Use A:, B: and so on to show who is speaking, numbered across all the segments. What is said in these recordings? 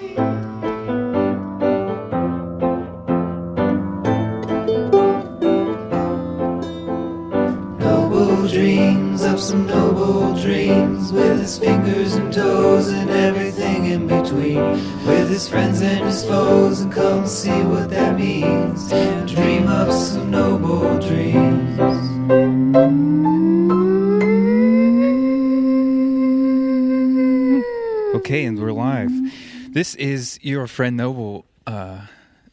A: Noble dreams of some noble dreams with his fingers and toes and everything in between. With his friends and his foes,
B: your friend Noble uh,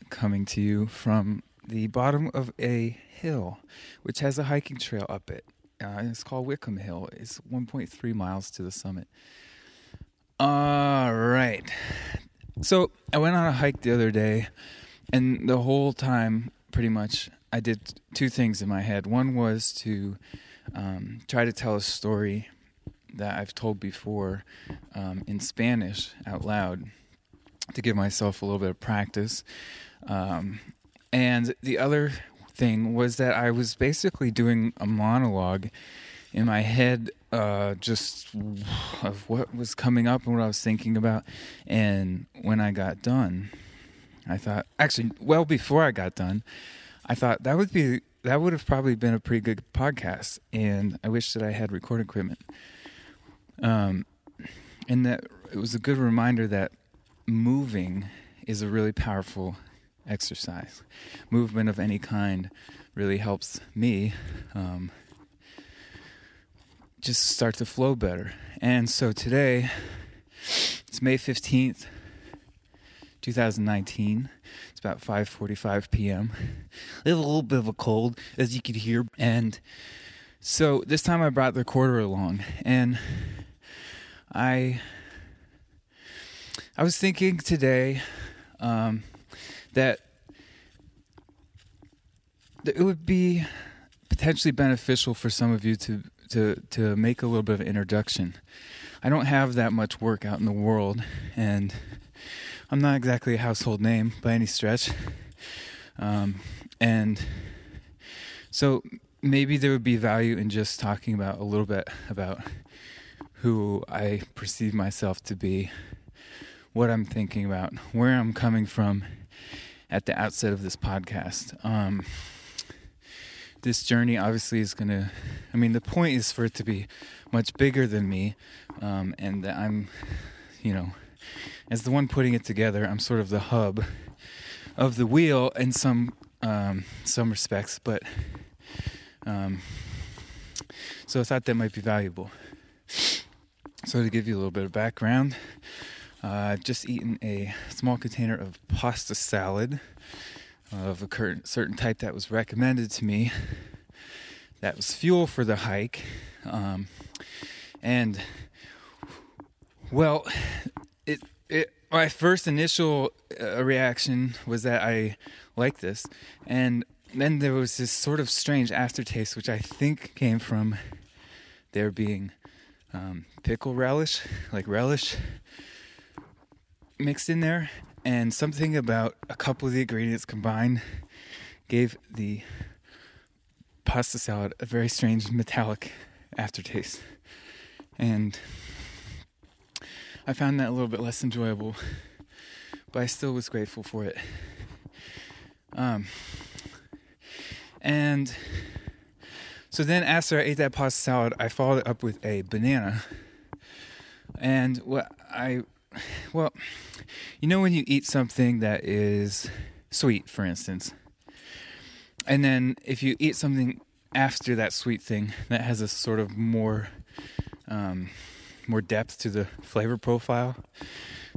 B: coming to you from the bottom of a hill, which has a hiking trail up it. Uh, it's called Wickham Hill. It's 1.3 miles to the summit. All right. So I went on a hike the other day, and the whole time, pretty much, I did two things in my head. One was to um, try to tell a story that I've told before um, in Spanish out loud to give myself a little bit of practice. Um, and the other thing was that I was basically doing a monologue in my head, uh, just of what was coming up and what I was thinking about. And when I got done, I thought, actually, well before I got done, I thought that would be that would have probably been a pretty good podcast. And I wish that I had recording equipment. Um, and that it was a good reminder that moving is a really powerful exercise. Movement of any kind really helps me um, just start to flow better. And so today, it's May 15th, 2019. It's about 5:45 p.m. I have a little bit of a cold, as you could hear, and so this time I brought the recorder along, and I I was thinking today um, that, that it would be potentially beneficial for some of you to to to make a little bit of an introduction. I don't have that much work out in the world, and I'm not exactly a household name by any stretch. Um, and so maybe there would be value in just talking about a little bit about who I perceive myself to be, what I'm thinking about, where I'm coming from at the outset of this podcast. Um, this journey obviously is going to, I mean, the point is for it to be much bigger than me, um, and that I'm, you know, as the one putting it together, I'm sort of the hub of the wheel in some um, some respects, but um, so I thought that might be valuable. So, to give you a little bit of background, uh, I've just eaten a small container of pasta salad of a certain type that was recommended to me. That was fuel for the hike. Um, and, well, it, it, my first initial uh, reaction was that I liked this. And then there was this sort of strange aftertaste, which I think came from there being um, pickle relish, like relish mixed in there, and something about a couple of the ingredients combined gave the pasta salad a very strange metallic aftertaste. And I found that a little bit less enjoyable, but I still was grateful for it. Um, and so then after I ate that pasta salad, I followed it up with a banana. And what I, well, you know when you eat something that is sweet, for instance, and then if you eat something after that sweet thing that has a sort of more, um, more depth to the flavor profile,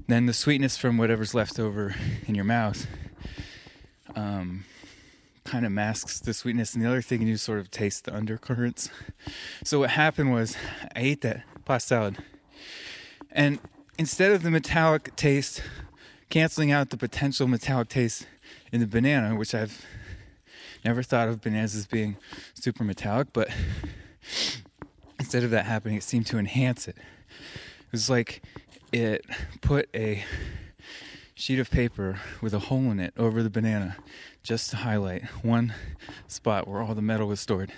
B: then the sweetness from whatever's left over in your mouth, um, kind of masks the sweetness, and the other thing you sort of taste the undercurrents. So what happened was I ate that pasta salad, and instead of the metallic taste canceling out the potential metallic taste in the banana, which I've never thought of bananas as being super metallic, but instead of that happening, it seemed to enhance it. It was like it put a sheet of paper with a hole in it over the banana just to highlight one spot where all the metal was stored.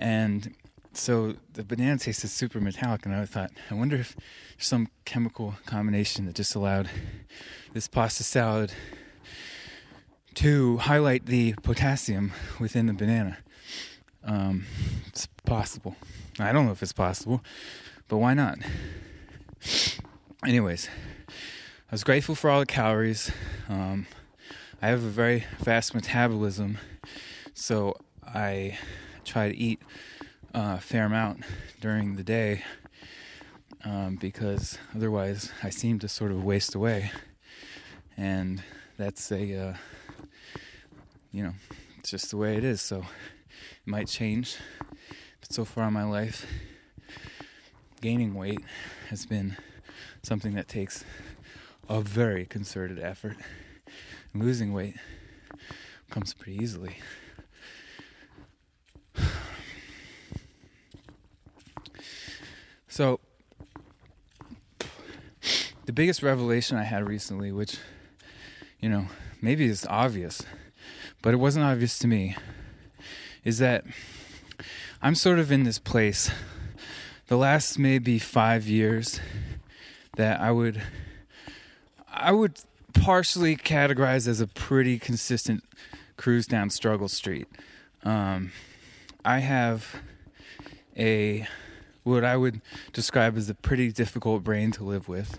B: And so the banana tasted super metallic, and I thought, I wonder if some chemical combination that just allowed this pasta salad to highlight the potassium within the banana. Um, it's possible. I don't know if it's possible, but why not? Anyways, I was grateful for all the calories. Um, I have a very fast metabolism, so I try to eat a fair amount during the day um, because otherwise I seem to sort of waste away. And that's a, uh, you know, it's just the way it is. So it might change. But so far in my life, gaining weight has been something that takes a very concerted effort. Losing weight comes pretty easily. So, the biggest revelation I had recently, which, you know, maybe is obvious, but it wasn't obvious to me, is that I'm sort of in this place the last maybe five years that I would I would partially categorize as a pretty consistent cruise down struggle street. Um, I have a what I would describe as a pretty difficult brain to live with.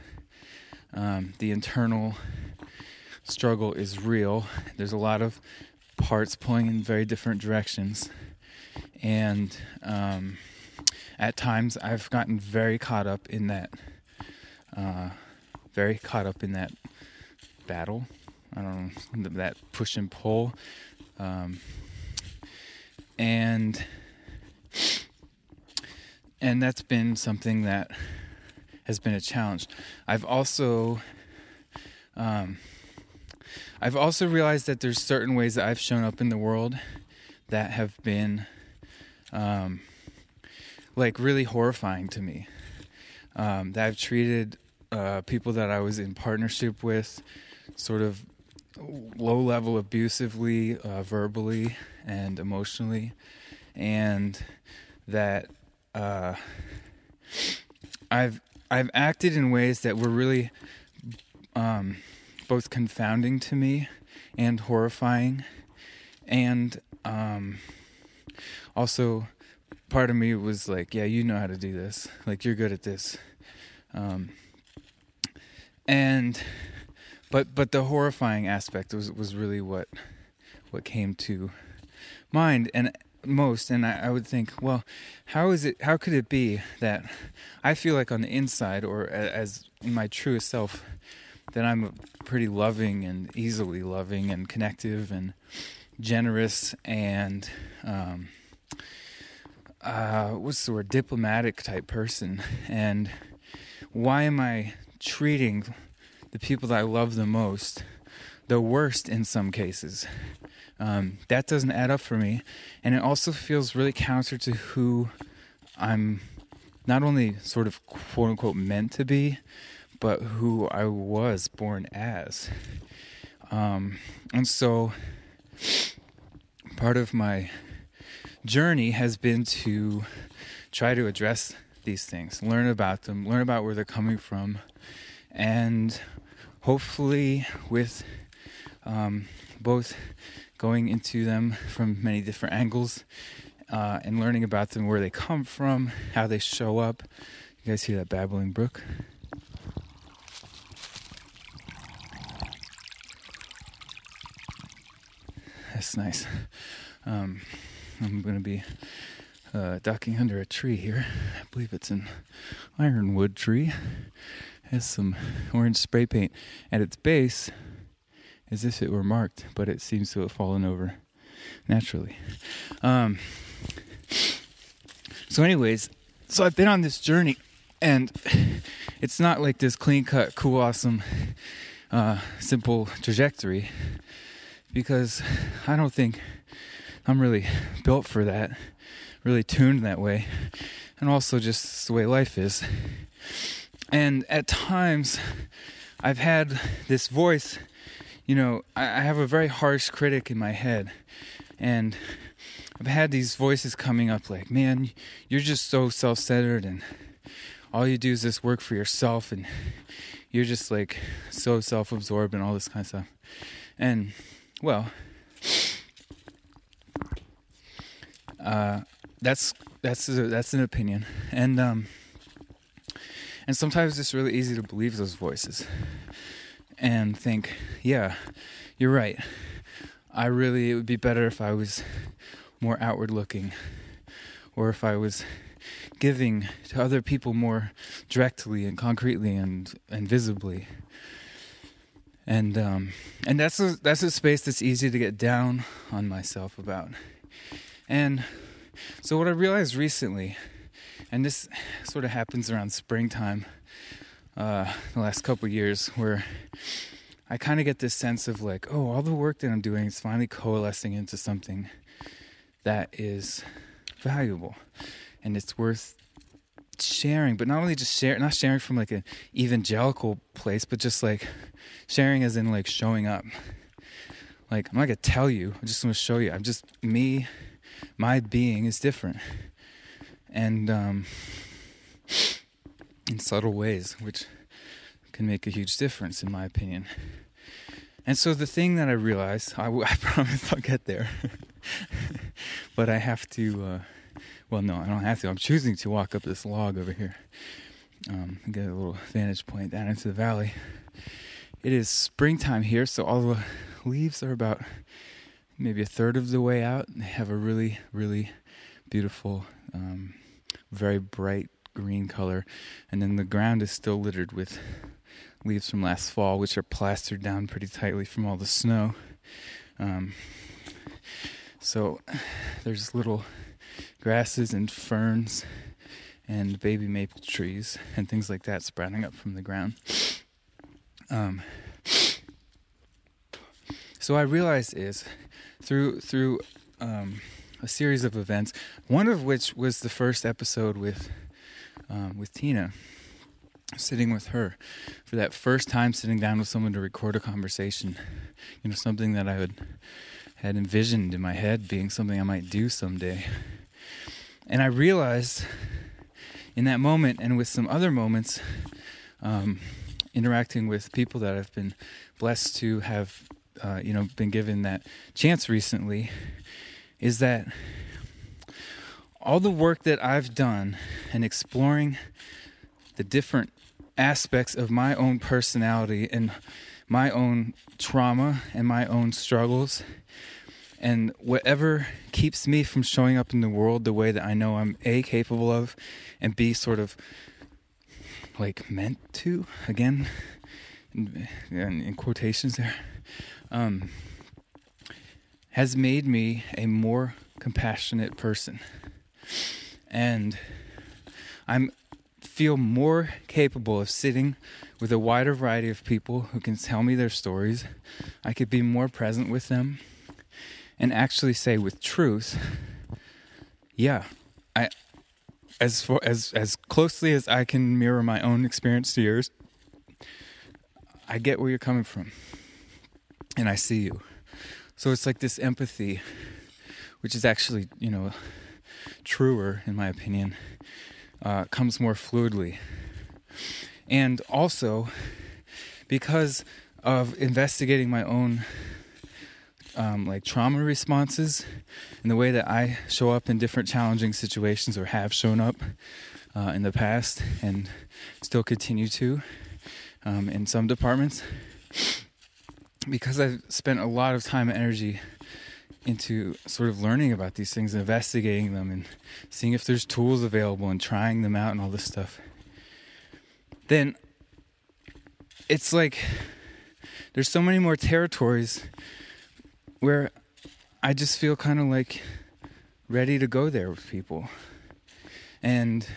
B: Um, the internal struggle is real. There's a lot of parts pulling in very different directions, and um, at times I've gotten very caught up in that, uh, very caught up in that battle. I don't know that push and pull, um, and and that's been something that has been a challenge. I've also um, I've also realized that there's certain ways that I've shown up in the world that have been um, like really horrifying to me. Um, that I've treated uh, people that I was in partnership with sort of low level abusively, uh, verbally and emotionally, and that uh, I've I've acted in ways that were really um, both confounding to me and horrifying, and um, also part of me was like, "Yeah, you know how to do this. Like you're good at this," um, and but but the horrifying aspect was was really what what came to mind. And most and I, I, would think well how is it how could it be that i feel like on the inside or as in my truest self that i'm pretty loving and easily loving and connective and generous and um uh what's the word diplomatic type person? And why am i treating the people that i love the most the worst in some cases um, that doesn't add up for me. And it also feels really counter to who I'm not only sort of quote unquote meant to be, but who I was born as. Um, and so part of my journey has been to try to address these things, learn about them, learn about where they're coming from, and hopefully with um, both going into them from many different angles uh, and learning about them, where they come from, how they show up. You guys hear that babbling brook? That's nice. Um, I'm going to be uh, ducking under a tree here. I believe it's an ironwood tree. It has some orange spray paint at its base as if it were marked, but it seems to have fallen over naturally. Um, so, anyways, so I've been on this journey, and it's not like this clean cut, cool, awesome, uh, simple trajectory because I don't think I'm really built for that, really tuned that way, and also just the way life is. And at times, I've had this voice you know, I, I have a very harsh critic in my head, and I've had these voices coming up like, man, you're just so self centered and all you do is just work for yourself and you're just like so self absorbed and all this kind of stuff. And, well, uh, that's that's a, that's an opinion, and um, and sometimes it's really easy to believe those voices and think, yeah, you're right. I really it would be better if I was more outward looking, or if I was giving to other people more directly and concretely and and visibly. And um, and that's a that's a space that's easy to get down on myself about. And so what I realized recently, and this sort of happens around springtime, uh, the last couple years, where I kind of get this sense of like, oh, all the work that I'm doing is finally coalescing into something that is valuable and it's worth sharing but not only just share not sharing from like an evangelical place but just like sharing as in like showing up. Like i'm not gonna tell you i'm just gonna show you. I'm just me my being is different. And um in subtle ways which can make a huge difference in my opinion and so the thing that i realized i, I promise i'll get there but i have to uh well, no, I don't have to. I'm choosing to walk up this log over here um, and get a little vantage point down into the valley. It is springtime here, so all the leaves are about maybe a third of the way out. They have a really, really beautiful, um, very bright green color, and then the ground is still littered with leaves from last fall, which are plastered down pretty tightly from all the snow. Um, so there's little grasses and ferns and baby maple trees and things like that sprouting up from the ground. Um, so I realized is through through um, a series of events, one of which was the first episode with um, with Tina, sitting with her for that first time sitting down with someone to record a conversation. You know, something that I had had envisioned in my head being something I might do someday. And I realized in that moment and with some other moments, um, interacting with people that I've been blessed to have, uh, you know, been given that chance recently, is that all the work that I've done in exploring the different aspects of my own personality and my own trauma and my own struggles and whatever keeps me from showing up in the world the way that I know I'm A, capable of, and B, sort of like meant to, again, in, in quotations there, um, has made me a more compassionate person. And I'm feel more capable of sitting with a wider variety of people who can tell me their stories. I could be more present with them and actually say with truth, yeah, I as for, as as closely as I can mirror my own experience to yours, I get where you're coming from, and I see you. So it's like this empathy, which is actually you know truer in my opinion, uh, comes more fluidly, and also because of investigating my own um, like trauma responses and the way that I show up in different challenging situations or have shown up uh, in the past and still continue to um, in some departments because I've spent a lot of time and energy into sort of learning about these things, investigating them, and seeing if there's tools available and trying them out and all this stuff. Then it's like there's so many more territories where I just feel kind of like ready to go there with people. And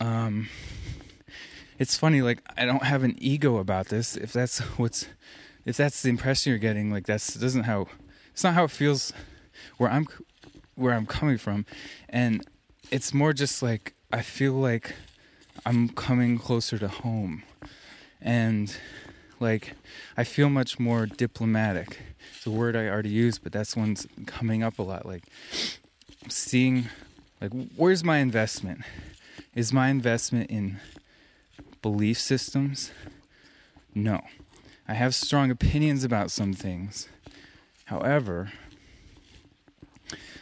B: um it's funny like I don't have an ego about this if that's what's if that's the impression you're getting like that's doesn't how it's not how it feels where I'm where I'm coming from and it's more just like I feel like I'm coming closer to home and like I feel much more diplomatic. It's a word I already used, but that's one's coming up a lot. Like seeing, like where's my investment? Is my investment in belief systems? No. I have strong opinions about some things. However,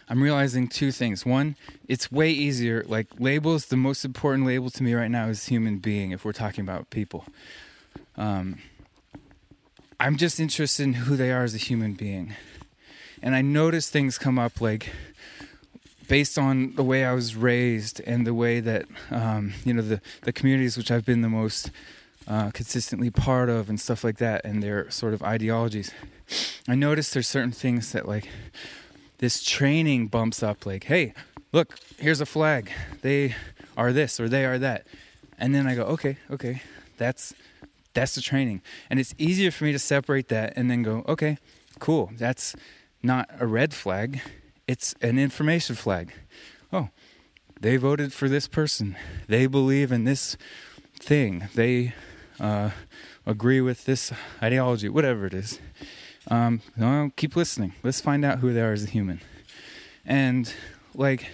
B: I'm realizing two things. One, it's way easier. Like labels, the most important label to me right now is human being. If we're talking about people, um, I'm just interested in who they are as a human being, and I notice things come up like based on the way I was raised and the way that um, you know the the communities which I've been the most uh, consistently part of and stuff like that, and their sort of ideologies. I noticed there's certain things that like this training bumps up like, hey, look, here's a flag. They are this or they are that. And then I go, okay, okay, that's that's the training. And it's easier for me to separate that and then go, okay, cool. That's not a red flag. It's an information flag. Oh, they voted for this person. They believe in this thing. They uh, agree with this ideology, whatever it is. Um, no, keep listening. Let's find out who they are as a human. And like,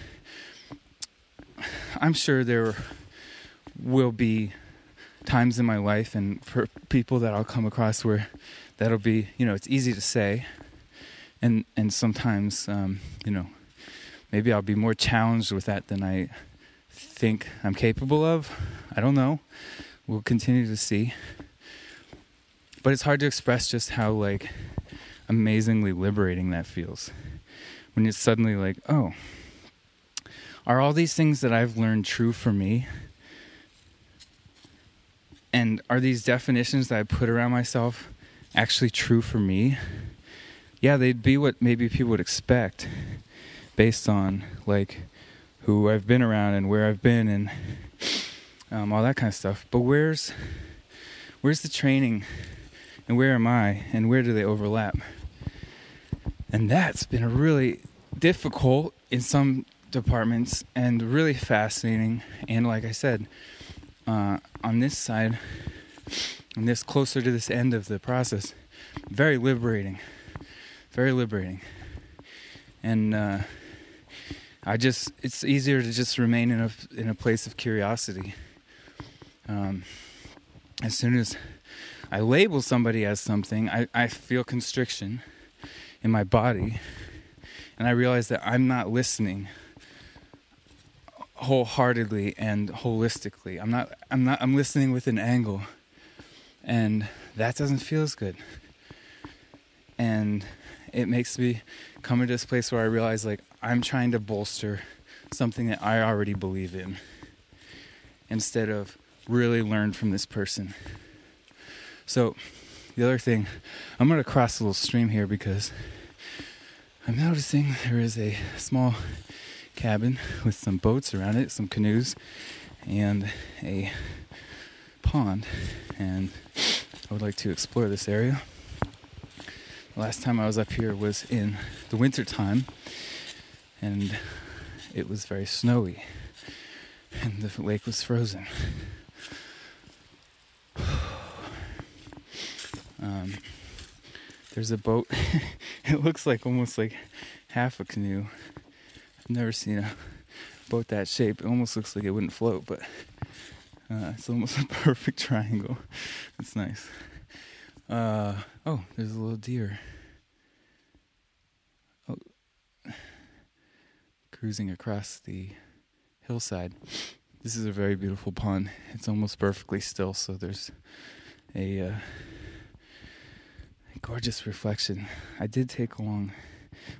B: I'm sure there will be times in my life and for people that I'll come across where that'll be, you know, it's easy to say, and and sometimes, um, you know, maybe I'll be more challenged with that than I think I'm capable of. I don't know. We'll continue to see. But it's hard to express just how like amazingly liberating that feels when it's suddenly like, oh, are all these things that I've learned true for me? And are these definitions that I put around myself actually true for me? Yeah, they'd be what maybe people would expect based on like who I've been around and where I've been and um, all that kind of stuff. But where's where's the training and where am I and where do they overlap? And that's been really difficult in some departments and really fascinating. And like I said, uh, on this side, and this closer to this end of the process, very liberating, very liberating. And uh, I just, it's easier to just remain in a in a place of curiosity. Um, as soon as I label somebody as something, I, I feel constriction in my body, and I realize that I'm not listening wholeheartedly and holistically. I'm not I'm not I'm listening with an angle. And that doesn't feel as good. And it makes me come into this place where I realize like I'm trying to bolster something that I already believe in instead of really learn from this person. So the other thing, I'm going to cross a little stream here because I'm noticing there is a small cabin with some boats around it, some canoes, and a pond. And I would like to explore this area. The last time I was up here was in the winter time, and it was very snowy, and the lake was frozen. Um, there's a boat. it looks like almost like half a canoe. I've never seen a boat that shape. It almost looks like it wouldn't float, but uh, it's almost a perfect triangle. It's nice. Uh, oh, there's a little deer. Oh, cruising across the hillside. This is a very beautiful pond. It's almost perfectly still, so there's a uh, gorgeous reflection. I did take along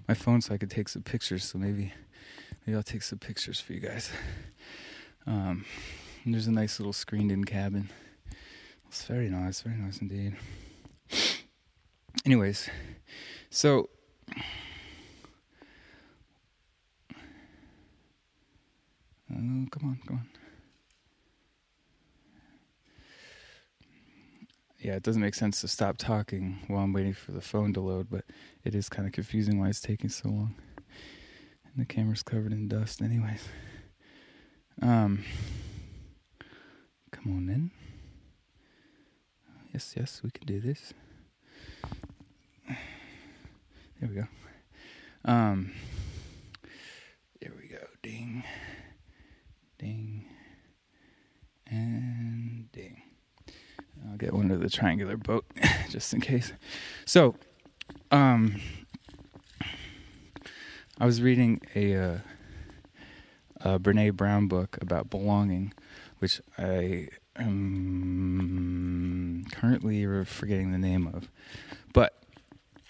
B: my phone so I could take some pictures. So maybe maybe I'll take some pictures for you guys. Um, there's a nice little screened-in cabin. It's very nice, very nice indeed. Anyways, so Oh, come on, come on. Yeah, it doesn't make sense to stop talking while I'm waiting for the phone to load, but it is kind of confusing why it's taking so long. And the camera's covered in dust, anyways. Um, come on in. Yes, yes, we can do this. There we go. Um, there we go. Ding, ding, and. I'll get one of the triangular boat just in case. So, um, I was reading a, uh, a Brene Brown book about belonging, which I am currently forgetting the name of, but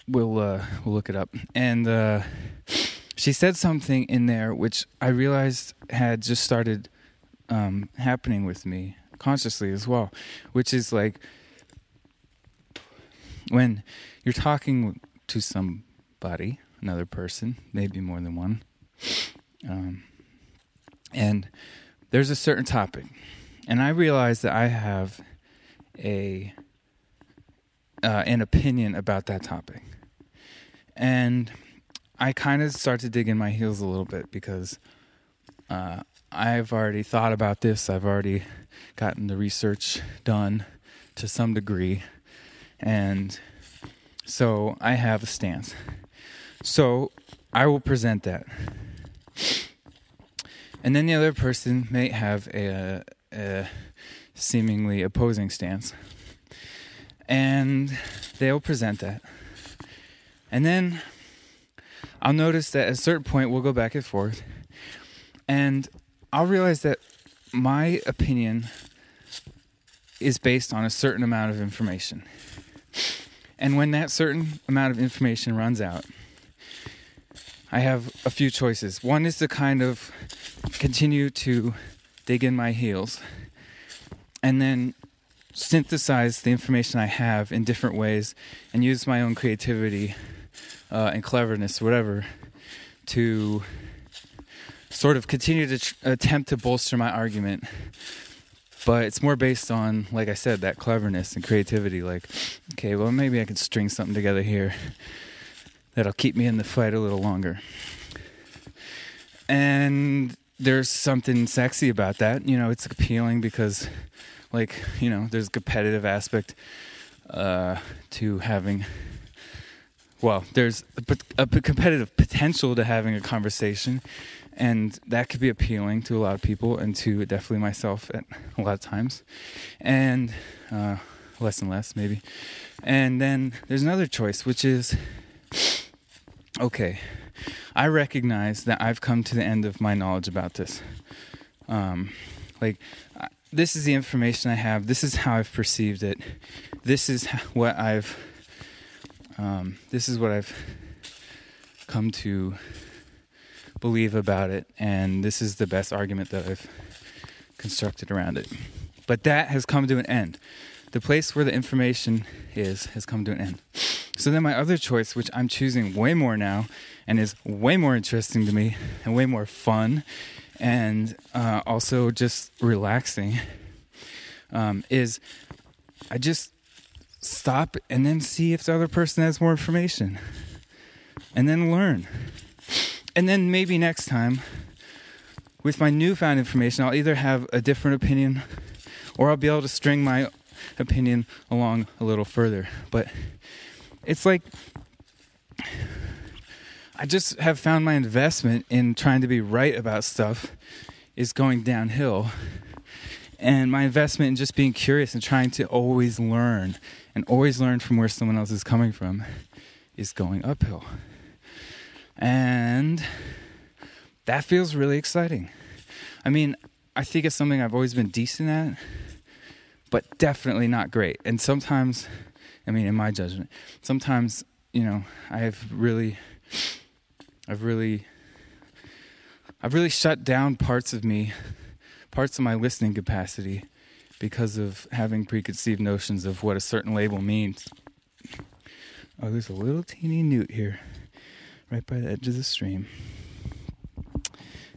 B: we'll uh, we'll look it up. And uh, she said something in there which I realized had just started um, happening with me consciously as well, which is like when you're talking to somebody, another person, maybe more than one, um, and there's a certain topic, and I realize that I have a uh, an opinion about that topic, and I kind of start to dig in my heels a little bit because uh, I've already thought about this. I've already gotten the research done to some degree, and so I have a stance. So I will present that. And then the other person may have a, a seemingly opposing stance. And they'll present that. And then I'll notice that at a certain point we'll go back and forth. And I'll realize that my opinion is based on a certain amount of information. And when that certain amount of information runs out, I have a few choices. One is to kind of continue to dig in my heels and then synthesize the information I have in different ways and use my own creativity uh, and cleverness, whatever, to sort of continue to tr- attempt to bolster my argument. But it's more based on, like I said, that cleverness and creativity. Like, okay, well, maybe I can string something together here that'll keep me in the fight a little longer. And there's something sexy about that. You know, it's appealing because, like, you know, there's a competitive aspect uh, to having. Well, there's a, a competitive potential to having a conversation, and that could be appealing to a lot of people and to definitely myself at a lot of times. And uh, less and less maybe. And then there's another choice which is okay i recognize that i've come to the end of my knowledge about this. Um, like this is the information i have. This is how i've perceived it. This is what i've um, this is what i've come to believe about it, and this is the best argument that I've constructed around it. But that has come to an end. The place where the information is has come to an end. So then, my other choice, which I'm choosing way more now and is way more interesting to me and way more fun and uh, also just relaxing, um, is I just stop and then see if the other person has more information and then learn and then maybe next time, with my newfound information, I'll either have a different opinion or I'll be able to string my opinion along a little further. But it's like I just have found my investment in trying to be right about stuff is going downhill. And my investment in just being curious and trying to always learn and always learn from where someone else is coming from is going uphill. And that feels really exciting. I mean, I think it's something I've always been decent at, but definitely not great. And sometimes, I mean, in my judgment, sometimes, you know, I've really, I've really, I've really shut down parts of me, parts of my listening capacity because of having preconceived notions of what a certain label means. Oh, there's a little teeny newt here right by the edge of the stream.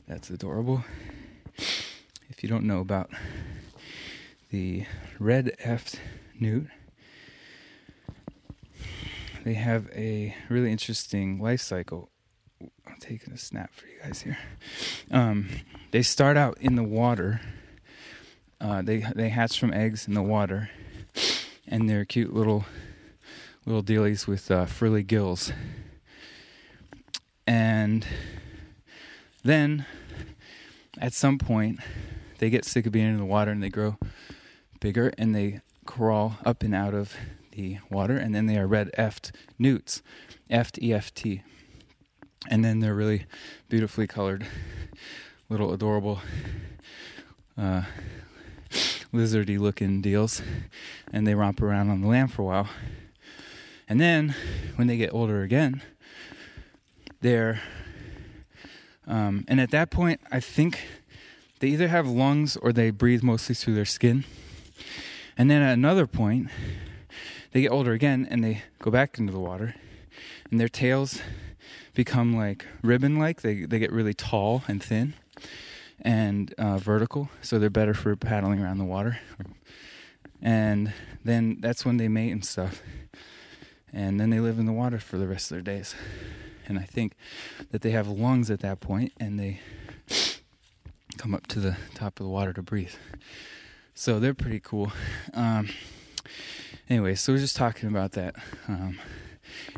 B: That's adorable. If you don't know about the red eft newt, they have a really interesting life cycle. I'm taking a snap for you guys here. Um, they start out in the water. Uh, they they hatch from eggs in the water, and they're cute little little dealies with uh, frilly gills. And then at some point, they get sick of being in the water and they grow bigger and they crawl up and out of the water. And then they are red eft newts, eft E F T. And then they're really beautifully colored, little adorable, uh, lizardy looking deals. And they romp around on the land for a while. And then when they get older again, they're um, and at that point, I think they either have lungs or they breathe mostly through their skin. And then at another point, they get older again and they go back into the water, and their tails become like ribbon like. They, they get really tall and thin and uh, vertical, so they're better for paddling around the water. And then that's when they mate and stuff. And then they live in the water for the rest of their days and I think that they have lungs at that point and they come up to the top of the water to breathe. So they're pretty cool. Um, anyway, so we're just talking about that um,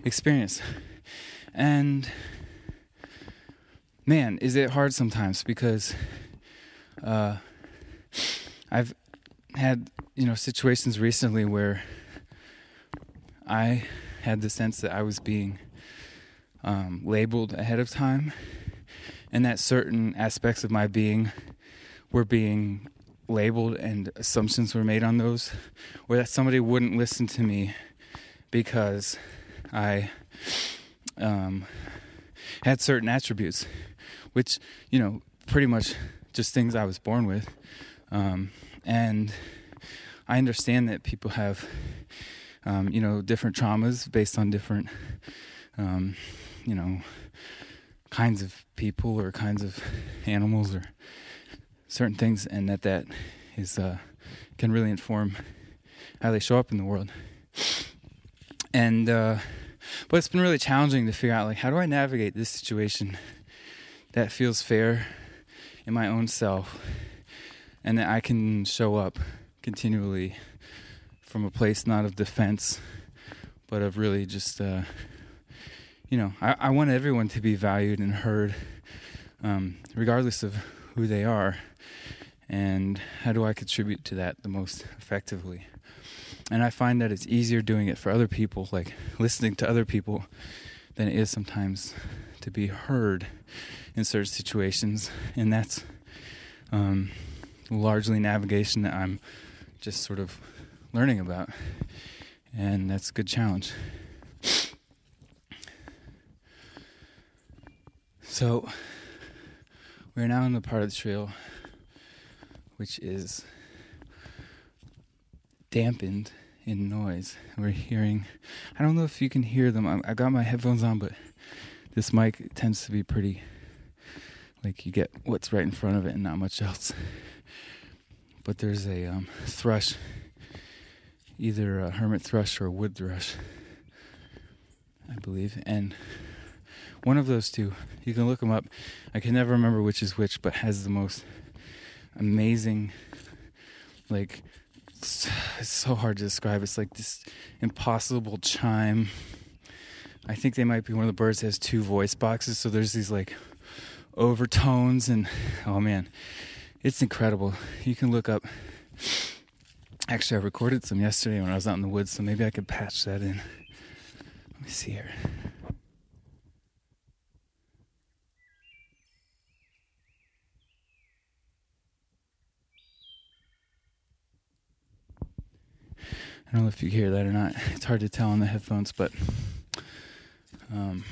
B: experience. And man, is it hard sometimes because uh, I've had, you know, situations recently where I had the sense that I was being um, labeled ahead of time, and that certain aspects of my being were being labeled and assumptions were made on those, or that somebody wouldn't listen to me because I um, had certain attributes, which, you know, pretty much just things I was born with. Um, and I understand that people have, um, you know, different traumas based on different um, you know, kinds of people or kinds of animals or certain things, and that that is uh, can really inform how they show up in the world. And uh, but it's been really challenging to figure out like how do I navigate this situation that feels fair in my own self, and that I can show up continually from a place not of defense, but of really just. Uh, you know, I, I want everyone to be valued and heard, um, regardless of who they are. And how do I contribute to that the most effectively? And I find that it's easier doing it for other people, like listening to other people, than it is sometimes to be heard in certain situations. And that's um, largely navigation that I'm just sort of learning about. And that's a good challenge. So we're now in the part of the trail which is dampened in noise. We're hearing, I don't know if you can hear them. I, got my headphones on, but this mic tends to be pretty, like you get what's right in front of it and not much else. But there's a um, thrush, either a hermit thrush or a wood thrush, I believe. And one of those two. You can look them up. I can never remember which is which, but has the most amazing, like, it's, so hard to describe. It's like this impossible chime. I think they might be one of the birds that has two voice boxes, so there's these like overtones and oh man, it's incredible. You can look up. Actually, I recorded some yesterday when I was out in the woods, so maybe I could patch that in. Let me see here. I don't know if you hear that or not. It's hard to tell on the headphones, but um,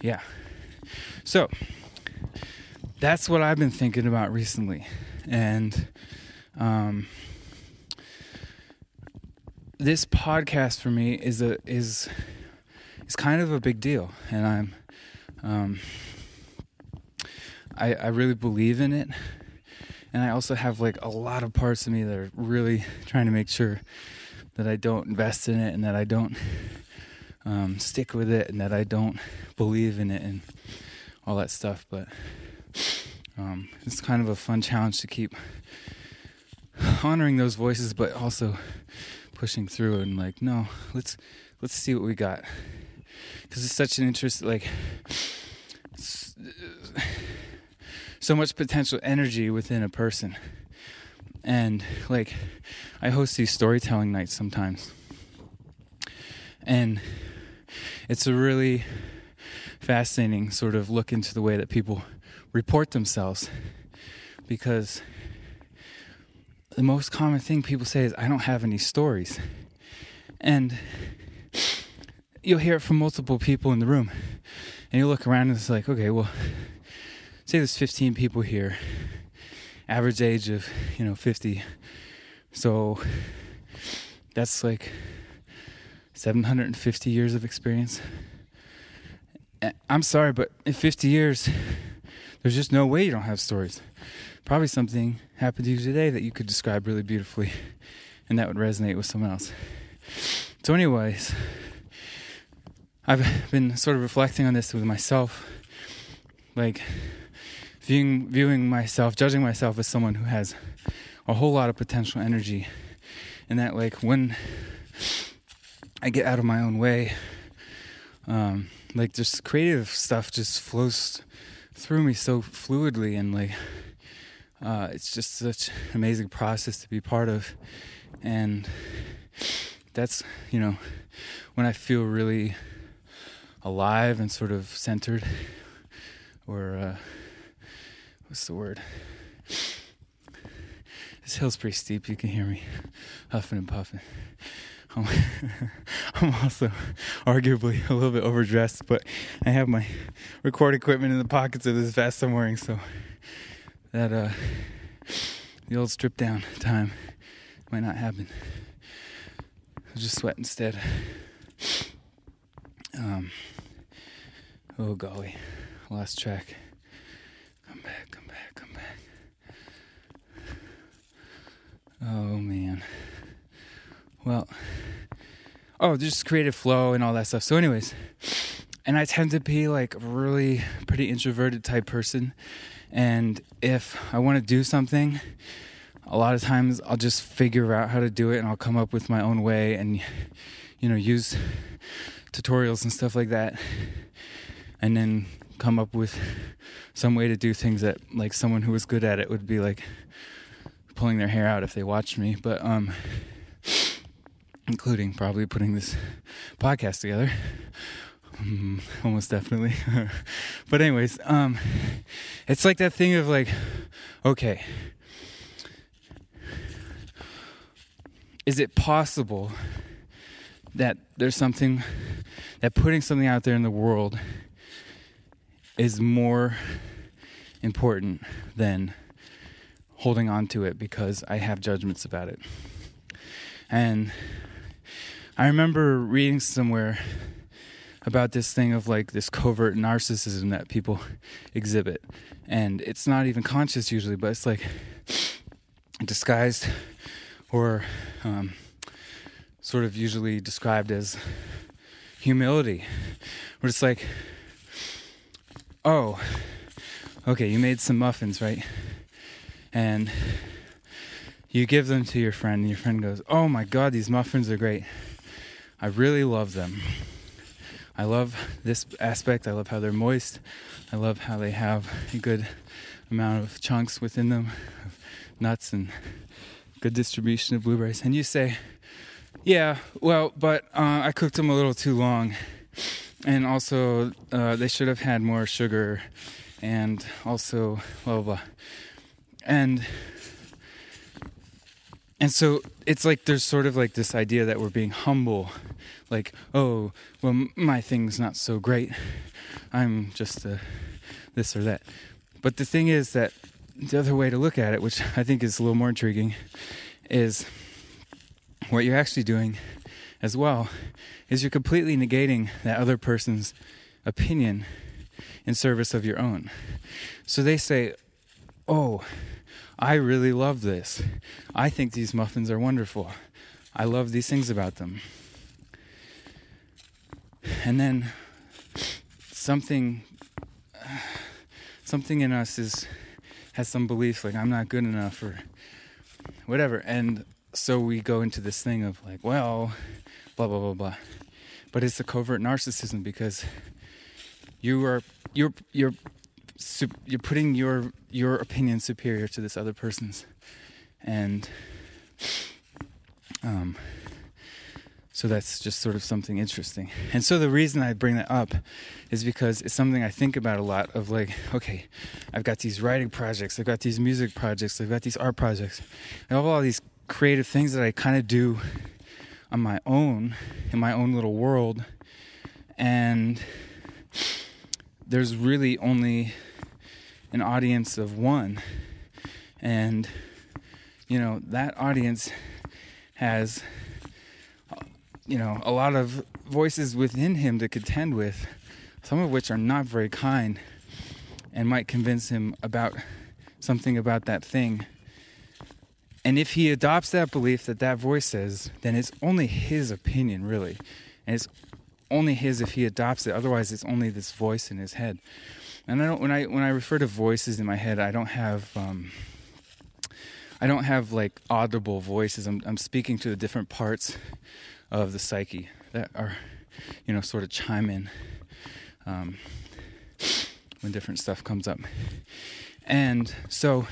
B: yeah. So that's what I've been thinking about recently, and um, this podcast for me is a is is kind of a big deal, and I'm um, I I really believe in it and I also have like a lot of parts of me that are really trying to make sure that I don't invest in it and that I don't um, stick with it and that I don't believe in it and all that stuff. But um, it's kind of a fun challenge to keep honoring those voices, but also pushing through and like, no, let's let's see what we got, because it's such an interest. Like, so much potential energy within a person, and like, I host these storytelling nights sometimes, and it's a really fascinating sort of look into the way that people report themselves because the most common thing people say is, I don't have any stories. And you'll hear it from multiple people in the room. And you look around and it's like, okay, well, say there's 15 people here, average age of, you know, 50. So that's like 750 years of experience. I'm sorry, but in 50 years, there's just no way you don't have stories probably something happened to you today that you could describe really beautifully and that would resonate with someone else. So, anyways, I've been sort of reflecting on this with myself, like viewing viewing myself, judging myself as someone who has a whole lot of potential energy, and that like when I get out of my own way, um, like just creative stuff just flows through me so fluidly and like uh, it's just such an amazing process to be part of, and that's you know when I feel really alive and sort of centered, or uh, what's the word? This hill's pretty steep. You can hear me huffing and puffing. I'm, I'm also arguably a little bit overdressed, but I have my record equipment in the pockets of this vest I'm wearing, so that uh, the old strip down time might not happen. I'll just sweat instead. Um, oh golly, lost track. Come back, come back, come back. Oh man. Well, oh, just creative flow and all that stuff. So, anyways, and I tend to be like really pretty introverted type person and if I want to do something, a lot of times I'll just figure out how to do it and I'll come up with my own way and, you know, use tutorials and stuff like that. And then come up with some way to do things that, like, someone who was good at it would be like pulling their hair out if they watched me. But, um, including probably putting this podcast together Mm, almost definitely. but anyways, um, it's like that thing of like, okay, is it possible that there's something that putting something out there in the world is more important than holding on to it because I have judgments about it. And I remember reading somewhere about this thing of like this covert narcissism that people exhibit. And it's not even conscious usually, but it's like disguised or um, sort of usually described as humility. Where it's like, oh, okay, you made some muffins, right? And you give them to your friend, and your friend goes, Oh my god, these muffins are great. I really love them. I love this aspect. I love how they're moist. I love how they have a good amount of chunks within them, of nuts and good distribution of blueberries. And you say, yeah, well, but uh, I cooked them a little too long. And also, uh, they should have had more sugar. And also, blah, blah, blah. And and so it's like there's sort of like this idea that we're being humble like oh well my thing's not so great i'm just a this or that but the thing is that the other way to look at it which i think is a little more intriguing is what you're actually doing as well is you're completely negating that other person's opinion in service of your own so they say oh I really love this. I think these muffins are wonderful. I love these things about them. And then something something in us is has some belief like I'm not good enough or whatever. And so we go into this thing of like, well, blah blah blah blah. But it's a covert narcissism because you are you're you're you're putting your your opinion superior to this other person's, and um, so that's just sort of something interesting. And so the reason I bring that up is because it's something I think about a lot. Of like, okay, I've got these writing projects, I've got these music projects, I've got these art projects, I have all these creative things that I kind of do on my own in my own little world, and there's really only an audience of one. And, you know, that audience has, you know, a lot of voices within him to contend with, some of which are not very kind and might convince him about something about that thing. And if he adopts that belief that that voice says, then it's only his opinion, really. And it's only his if he adopts it. Otherwise, it's only this voice in his head. And I don't when I when I refer to voices in my head, I don't have um, I don't have like audible voices. I'm I'm speaking to the different parts of the psyche that are you know sort of chime in um, when different stuff comes up. And so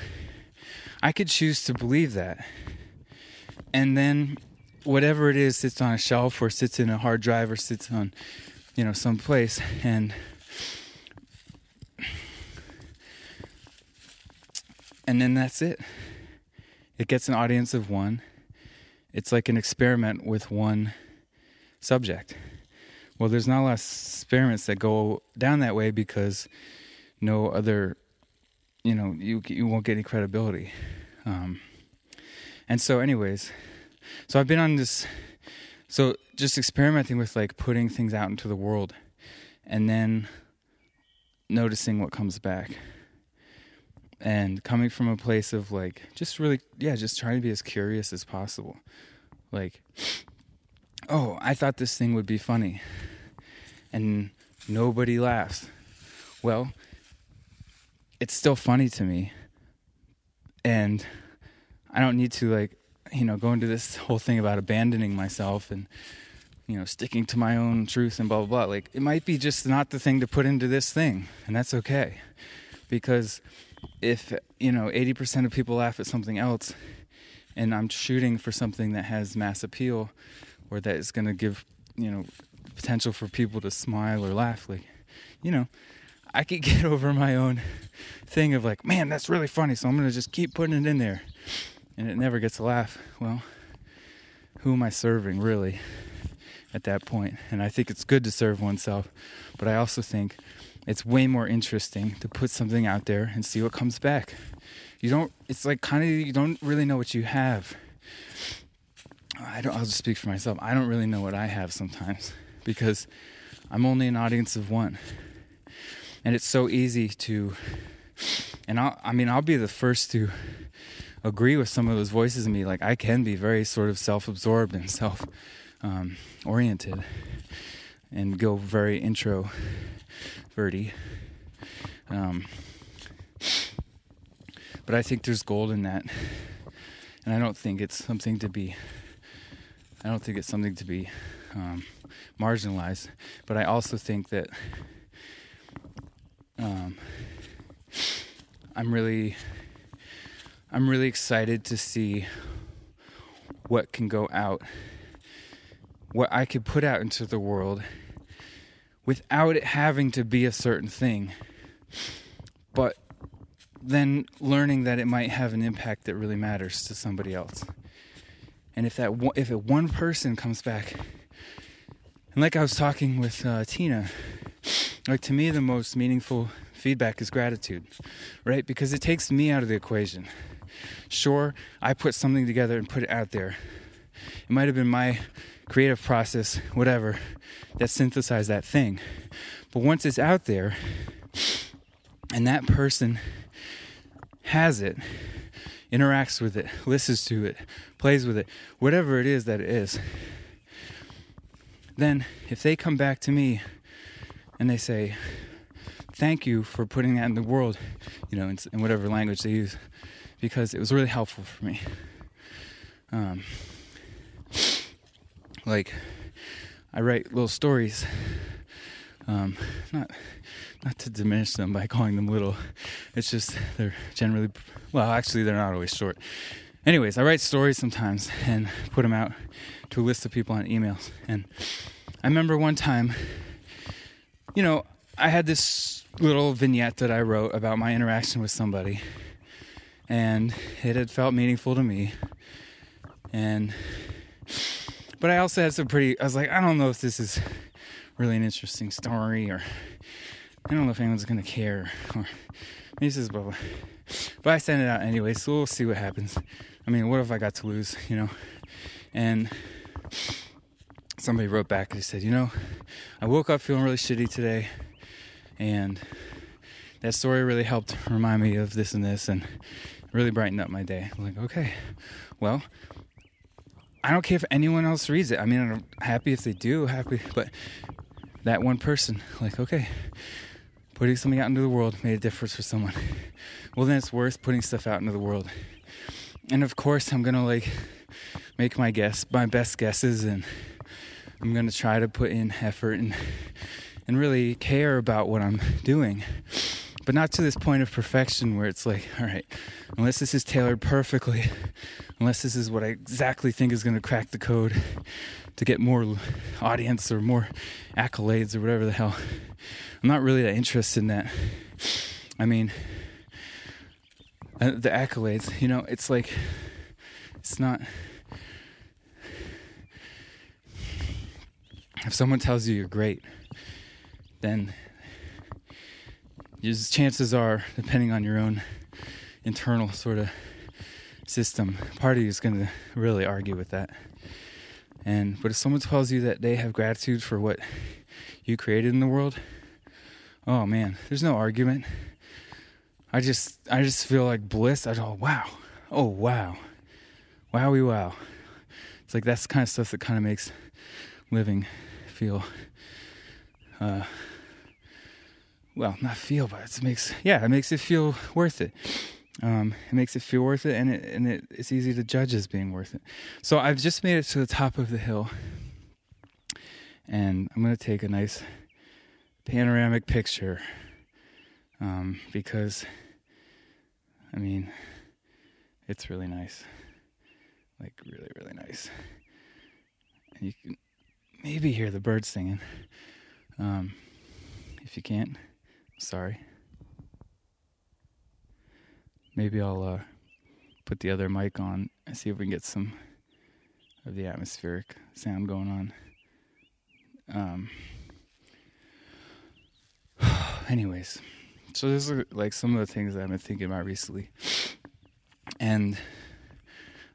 B: I could choose to believe that. And then whatever it is sits on a shelf or sits in a hard drive or sits on, you know, some place and and then that's it. It gets an audience of one. It's like an experiment with one subject. Well, there's not a lot of experiments that go down that way because no other, you know, you you won't get any credibility. Um, and so, anyways, so I've been on this, so just experimenting with like putting things out into the world and then noticing what comes back. And coming from a place of like, just really, yeah, just trying to be as curious as possible. Like, oh, I thought this thing would be funny. And nobody laughs. Well, it's still funny to me. And I don't need to like you know, go into this whole thing about abandoning myself and, you know, sticking to my own truth and blah, blah, blah. Like, it might be just not the thing to put into this thing, and that's okay. Because if, you know, 80% of people laugh at something else, and I'm shooting for something that has mass appeal or that is going to give, you know, potential for people to smile or laugh, like, you know, I could get over my own thing of like, man, that's really funny, so I'm to just keep putting it in there and it never gets a laugh, well, who am I serving really at that point? And I think it's good to serve oneself, but I also think it's way more interesting to put something out there and see what comes back. You don't, it's like kind of, you don't really know what you have. I don't, I'll just speak for myself. I don't really know what I have sometimes because I'm only an audience of one. And it's so easy to, and I'll, I mean, I'll be the first to agree with some of those voices in me. Like I can be very sort of self-absorbed and self-oriented, um, and go very intro verty. Um, but I think there's gold in that, and I don't think it's something to be. I don't think it's something to be um, marginalized. But I also think that um, I'm really I'm really excited to see what can go out, what I could put out into the world without it having to be a certain thing. But then learning that it might have an impact that really matters to somebody else. And if that if it one person comes back, and like I was talking with uh, Tina, like to me the most meaningful feedback is gratitude, right? Because it takes me out of the equation. Sure, I put something together and put it out there. It might have been my creative process, whatever, that synthesized that thing. But once it's out there and that person has it, interacts with it, listens to it, plays with it, whatever it is that it is, then if they come back to me and they say, Thank you for putting that in the world, you know, in, in whatever language they use, because it was really helpful for me. Um, like I write little stories. Um, not not to diminish them by calling them little. It's just they're generally well, actually they're not always short. Anyways, I write stories sometimes and put them out to a list of people on emails. And I remember one time, you know, I had this little vignette that I wrote about my interaction with somebody, and it had felt meaningful to me. And but I also had some pretty. I was like, I don't know if this is really an interesting story, or I don't know if anyone's gonna care, or this is blah blah. But I sent it out anyway, so we'll see what happens. I mean, what if I got to lose, you know? And somebody wrote back and said, you know, I woke up feeling really shitty today, and that story really helped remind me of this and this, and really brightened up my day. I'm like, okay, well, I don't care if anyone else reads it. I mean, I'm happy if they do, happy, but that one person, like, okay, putting something out into the world made a difference for someone. Well, then it's worth putting stuff out into the world. And of course, I'm gonna like make my guess, my best guesses, and I'm gonna try to put in effort and and really care about what I'm doing but not to this point of perfection where it's like, all right, unless this is tailored perfectly, unless this is what I exactly think is going to crack the code to get more audience or more accolades or whatever the hell, I'm not really that interested in that. I mean, uh, the accolades, you know, it's like, it's not. If someone tells you you're great, then chances are, depending on your own internal sort of system, party is going to really argue with that. And but if someone tells you that they have gratitude for what you created in the world, oh man, there's no argument. I just I just feel like bliss. I go, wow, oh wow, wowie wow. It's like that's the kind of stuff that kind of makes living feel uh, well, not feel, but it makes yeah, it makes it feel worth it. Um, it makes it feel worth it, and it and it, it's easy to judge as being worth it. So I've just made it to the top of the hill, and I'm gonna take a nice panoramic picture um, because, I mean, it's really nice, like really really nice, and you can maybe hear the birds singing. Um, if you can't, Sorry. Maybe I'll uh, put the other mic on and see if we can get some of the atmospheric sound going on. Um, anyways, so this is like some of the things that I've been thinking about recently. And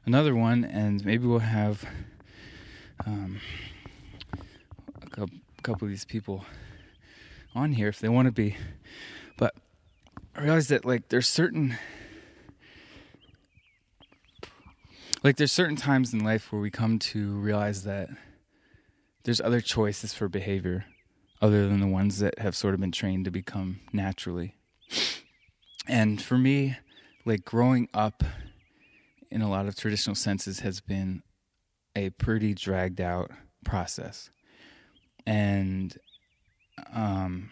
B: another one, and maybe we'll have um, a couple of these people on here if they want to be. But I realized that like there's certain like there's certain times in life where we come to realize that there's other choices for behavior other than the ones that have sort of been trained to become naturally. And for me, like growing up in a lot of traditional senses has been a pretty dragged out process. And um,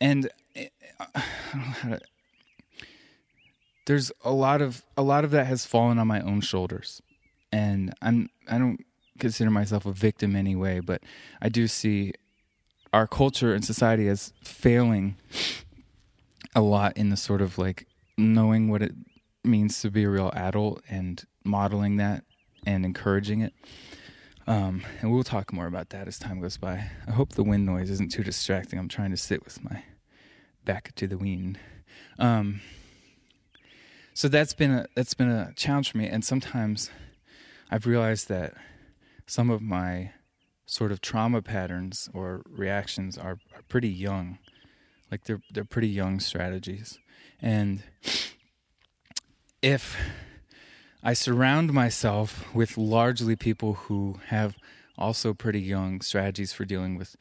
B: and eh, I don't know how to. There's a lot of a lot of that has fallen on my own shoulders, and I'm I don't consider myself a victim anyway, but I do see our culture and society as failing a lot in the sort of like knowing what it means to be a real adult and modeling that and encouraging it. Um, and we'll talk more about that as time goes by. I hope the wind noise isn't too distracting. I'm trying to sit with my back to the wind. Um, so that's been a that's been a challenge for me, and sometimes I've realized that some of my sort of trauma patterns or reactions are, are pretty young, like they're they're pretty young strategies, and if I surround myself with largely people who have also pretty young strategies for dealing with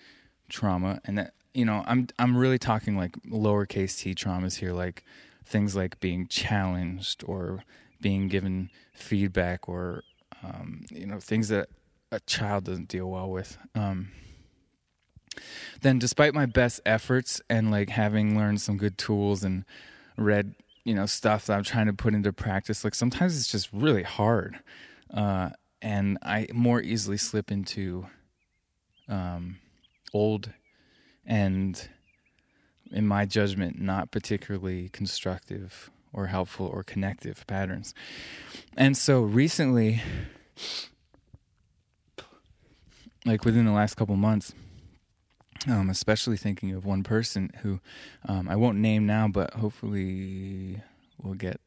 B: trauma, and that you know, I'm I'm really talking like lowercase t traumas here, like things like being challenged or being given feedback or um, you know things that a child doesn't deal well with. Um, then, despite my best efforts and like having learned some good tools and read you know stuff that I'm trying to put into practice, like sometimes it's just really hard, uh, and I more easily slip into um, old and in my judgment, not particularly constructive or helpful or connective patterns. And so recently, like within the last couple months, um, especially thinking of one person who um, I won't name now, but hopefully we'll get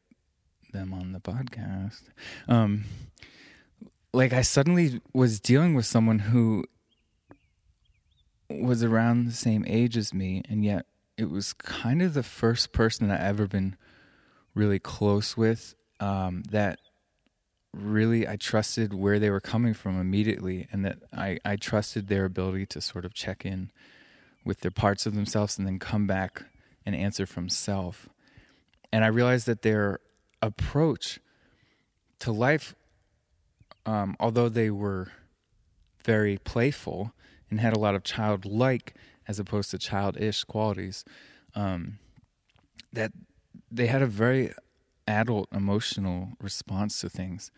B: them on the podcast. Um, like I suddenly was dealing with someone who was around the same age as me, and yet it was kind of the first person that I've ever been really close with um, that really I trusted where they were coming from immediately, and that I, I trusted their ability to sort of check in with their parts of themselves and then come back and answer from self. And I realized that their approach to life, um, although they were very playful and had a lot of childlike as opposed to childish qualities, um, that they had a very adult emotional response to things.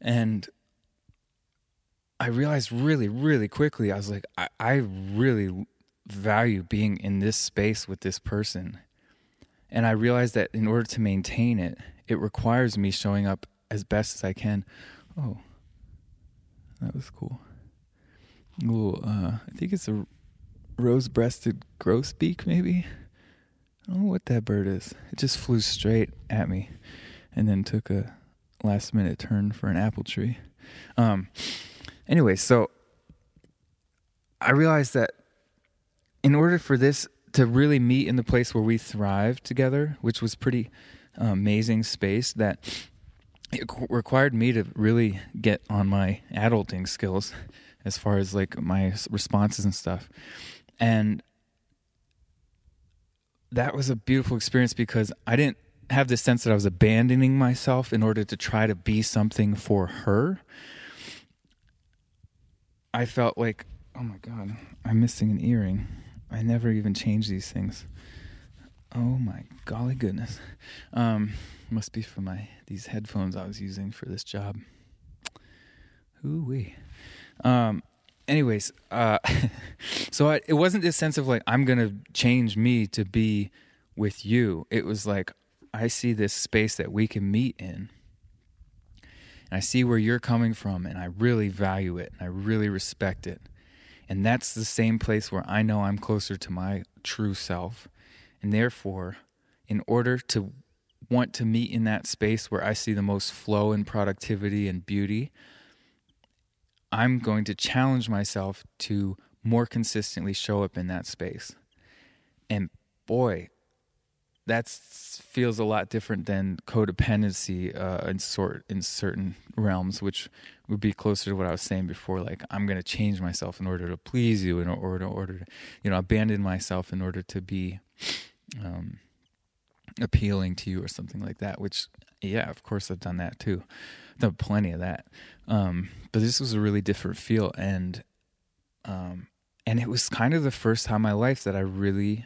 B: And I realized really, really quickly, I was like, I, I really value being in this space with this person. And I realized that in order to maintain it, it requires me showing up as best as I can. Oh, that was cool. Ooh, uh, I think it's a rose breasted grosbeak, maybe? I don't know what that bird is. It just flew straight at me and then took a last minute turn for an apple tree. Um, anyway, so I realized that in order for this to really meet in the place where we thrive together, which was pretty uh, amazing space, that it required me to really get on my adulting skills as far as like my responses and stuff. And that was a beautiful experience because I didn't have this sense that I was abandoning myself in order to try to be something for her. I felt like, oh my God, I'm missing an earring. I never even change these things. Oh my golly goodness. Um, must be for my these headphones I was using for this job. Ooh wee. Um, anyways, uh, so I, it wasn't this sense of like I'm gonna change me to be with you. It was like I see this space that we can meet in, and I see where you're coming from, and I really value it, and I really respect it, and that's the same place where I know I'm closer to my true self, and therefore, in order to want to meet in that space where I see the most flow and productivity and beauty, I'm going to challenge myself to more consistently show up in that space. And boy, that feels a lot different than codependency uh, in sort in certain realms, which would be closer to what I was saying before. Like I'm going to change myself in order to please you, in order, in order to, you know, abandon myself in order to be um, appealing to you or something like that. Which, yeah, of course, I've done that too. Done plenty of that. Um, but this was a really different feel, and um, and it was kind of the first time in my life that I really,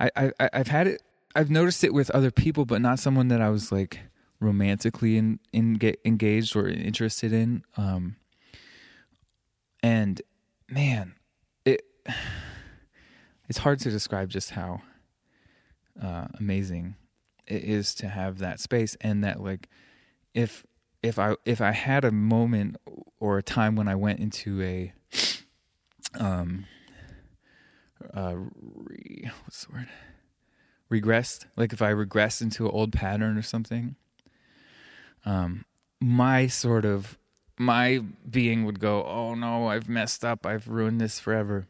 B: I, I I've had it, I've noticed it with other people, but not someone that I was like romantically in, in get engaged or interested in. Um, and man, it it's hard to describe just how uh, amazing it is to have that space and that like if if I if I had a moment or a time when I went into a um uh re, what's the word? Regressed? Like if I regressed into an old pattern or something um my sort of my being would go oh no I've messed up. I've ruined this forever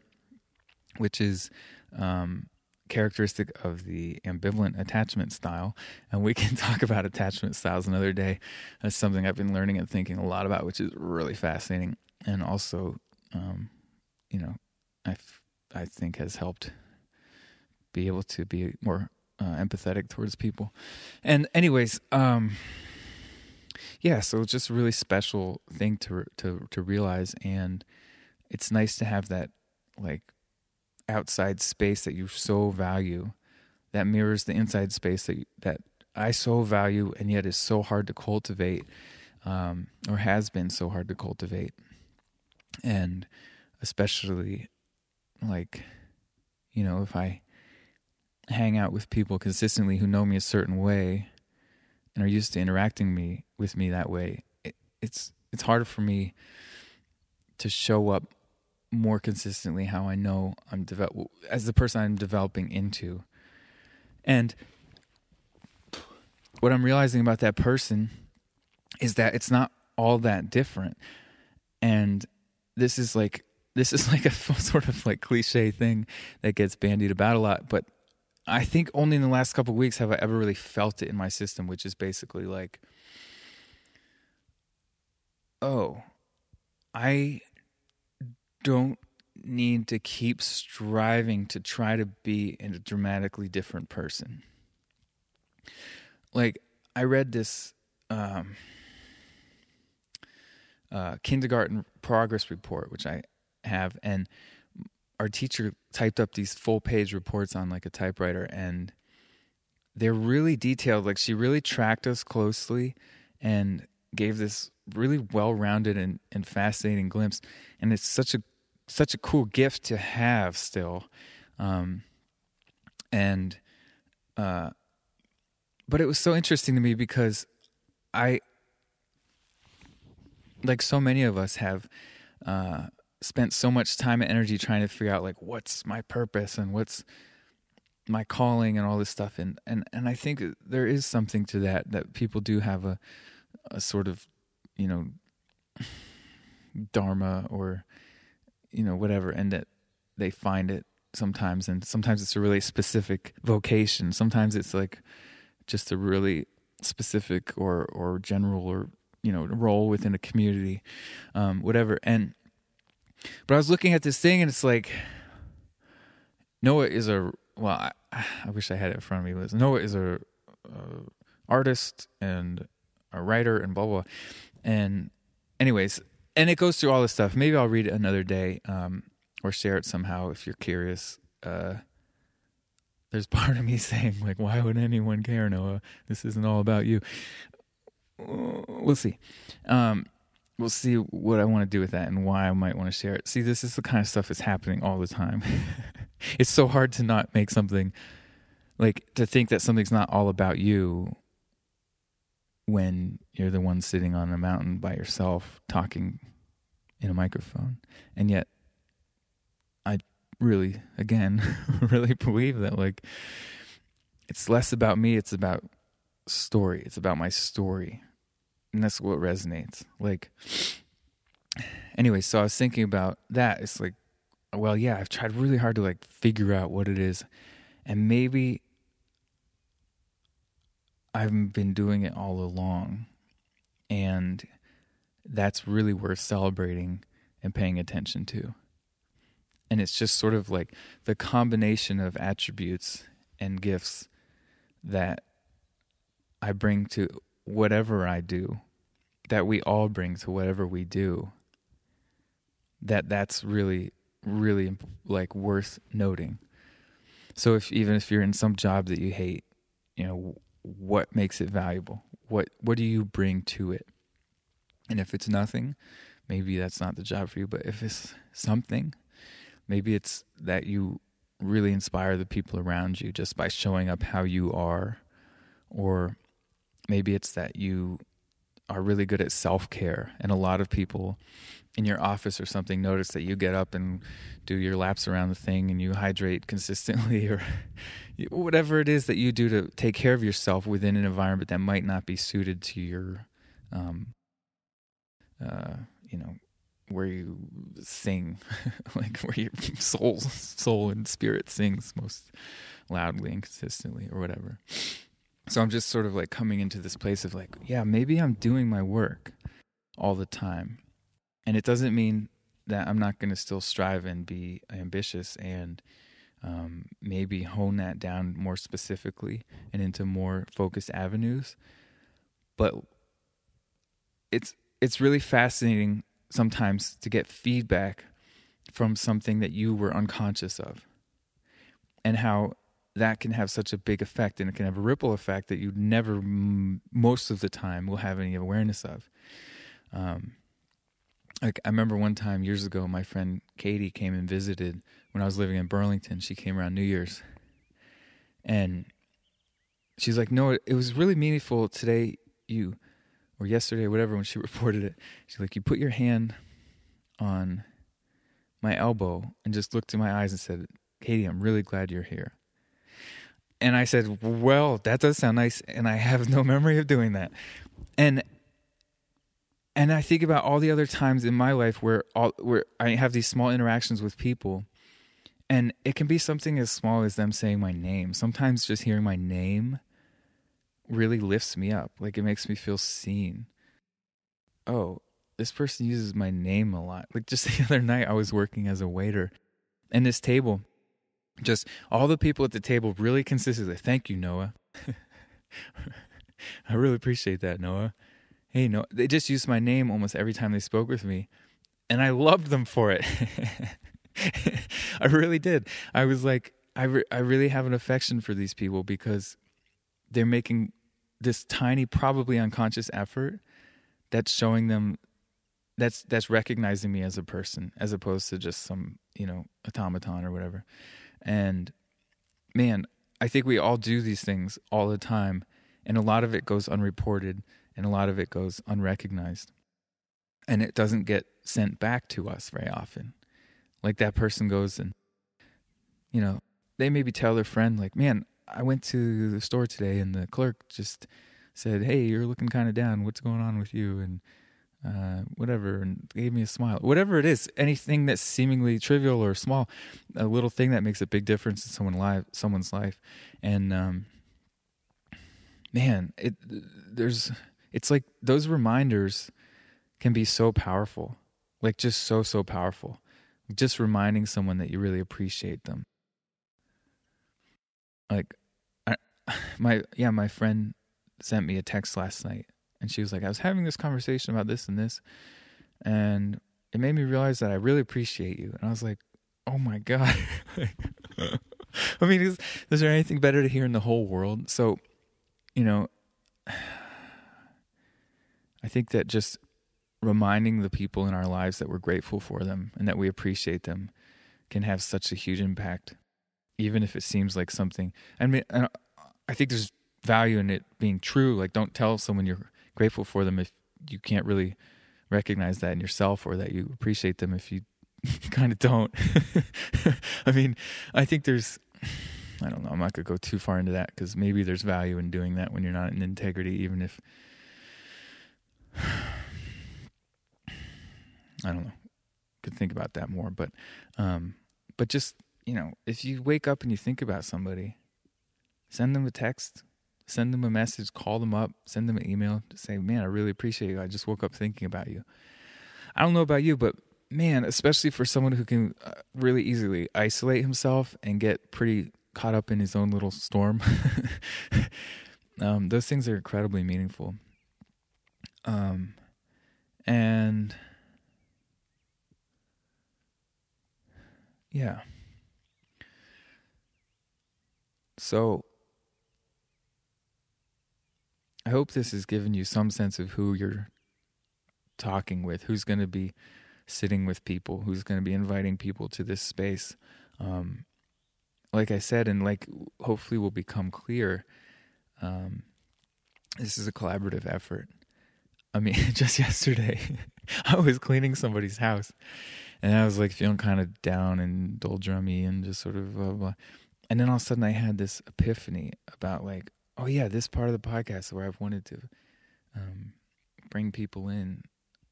B: which is um characteristic of the ambivalent attachment style. And we can talk about attachment styles another day. That's something I've been learning and thinking a lot about, which is really fascinating. And also, um, you know, I I think has helped be able to be more uh, empathetic towards people. And anyways, um, yeah, so it's just a really special thing to to to realize, and it's nice to have that like outside space that you so value that mirrors the inside space that that I so value and yet is so hard to cultivate um, or has been so hard to cultivate. And especially like you know if I hang out with people consistently who know me a certain way and are used to interacting me with me that way it, it's it's harder for me to show up more consistently how I know I'm develop as the person I'm developing into. And what I'm realizing about that person is that it's not all that different. And this is like this is like a sort of like cliche thing that gets bandied about a lot, but I think only in the last couple weeks have I ever really felt it in my system, which is basically like oh, I don't need to keep striving to try to be a dramatically different person. Like I read this um, uh, kindergarten progress report, which I have, and our teacher typed up these full page reports on like a typewriter, and they're really detailed. Like she really tracked us closely and gave this really well rounded and, and fascinating glimpse. And it's such a such a cool gift to have still. Um, and, uh, but it was so interesting to me because I, like so many of us have, uh, spent so much time and energy trying to figure out like what's my purpose and what's my calling and all this stuff and and and I think there is something to that that people do have a a sort of you know dharma or you know whatever and that they find it sometimes and sometimes it's a really specific vocation sometimes it's like just a really specific or or general or you know role within a community um whatever and but i was looking at this thing and it's like noah is a well i, I wish i had it in front of me Liz. noah is a, a artist and a writer and blah blah and anyways and it goes through all this stuff. Maybe I'll read it another day um, or share it somehow if you're curious. Uh, there's part of me saying like, why would anyone care, Noah? This isn't all about you. We'll see. Um, we'll see what I want to do with that and why I might want to share it. See, this is the kind of stuff that's happening all the time. it's so hard to not make something like to think that something's not all about you when you're the one sitting on a mountain by yourself talking in a microphone. And yet, I really, again, really believe that, like, it's less about me, it's about story. It's about my story. And that's what resonates. Like, anyway, so I was thinking about that. It's like, well, yeah, I've tried really hard to, like, figure out what it is. And maybe I've been doing it all along. And that's really worth celebrating and paying attention to. And it's just sort of like the combination of attributes and gifts that I bring to whatever I do, that we all bring to whatever we do. That that's really really like worth noting. So if even if you're in some job that you hate, you know, what makes it valuable? What what do you bring to it? And if it's nothing, maybe that's not the job for you. But if it's something, maybe it's that you really inspire the people around you just by showing up how you are. Or maybe it's that you are really good at self care. And a lot of people in your office or something notice that you get up and do your laps around the thing and you hydrate consistently or whatever it is that you do to take care of yourself within an environment that might not be suited to your um uh you know where you sing like where your soul soul and spirit sings most loudly and consistently or whatever so i'm just sort of like coming into this place of like yeah maybe i'm doing my work all the time and it doesn't mean that I'm not going to still strive and be ambitious and um, maybe hone that down more specifically and into more focused avenues. But it's it's really fascinating sometimes to get feedback from something that you were unconscious of, and how that can have such a big effect, and it can have a ripple effect that you never, most of the time, will have any awareness of. Um, like I remember one time years ago, my friend Katie came and visited when I was living in Burlington. She came around New Year's, and she's like, "No, it was really meaningful today. You or yesterday, or whatever, when she reported it. She's like, you put your hand on my elbow and just looked in my eyes and said, Katie, I'm really glad you're here." And I said, "Well, that does sound nice, and I have no memory of doing that." And and I think about all the other times in my life where all where I have these small interactions with people and it can be something as small as them saying my name. Sometimes just hearing my name really lifts me up. Like it makes me feel seen. Oh, this person uses my name a lot. Like just the other night I was working as a waiter and this table just all the people at the table really consistently. thank you Noah. I really appreciate that, Noah hey, no, they just used my name almost every time they spoke with me. And I loved them for it. I really did. I was like, I, re- I really have an affection for these people because they're making this tiny, probably unconscious effort that's showing them that's that's recognizing me as a person as opposed to just some you know automaton or whatever and man i think we all do these things all the time and a lot of it goes unreported and a lot of it goes unrecognized. And it doesn't get sent back to us very often. Like that person goes and you know they maybe tell their friend like man i went to the store today and the clerk just said hey you're looking kind of down. What's going on with you and uh, whatever and gave me a smile. Whatever it is anything that's seemingly trivial or small a little thing that makes a big difference in someone life someone's life. And um, man it there's it's like those reminders can be so powerful like just so so powerful. Just reminding someone that you really appreciate them. Like I, my yeah my friend sent me a text last night and she was like i was having this conversation about this and this and it made me realize that i really appreciate you and i was like oh my god i mean is, is there anything better to hear in the whole world so you know I think that just reminding the people in our lives that we're grateful for them and that we appreciate them can have such a huge impact, even if it seems like something. I mean, I think there's value in it being true. Like, don't tell someone you're grateful for them if you can't really recognize that in yourself or that you appreciate them if you kind of don't. I mean, I think there's, I don't know, I'm not going to go too far into that because maybe there's value in doing that when you're not in integrity, even if I don't know. Could think about that more, but um, but just you know, if you wake up and you think about somebody, send them a text, send them a message, call them up, send them an email to say, "Man, I really appreciate you. I just woke up thinking about you." I don't know about you, but man, especially for someone who can uh, really easily isolate himself and get pretty caught up in his own little storm, um, those things are incredibly meaningful. Um, and yeah. So I hope this has given you some sense of who you're talking with, who's going to be sitting with people, who's going to be inviting people to this space. Um, like I said, and like hopefully will become clear, um, this is a collaborative effort. I mean, just yesterday, I was cleaning somebody's house, and I was like feeling kind of down and doldrummy and just sort of blah, blah. And then all of a sudden, I had this epiphany about like, oh yeah, this part of the podcast where I've wanted to um, bring people in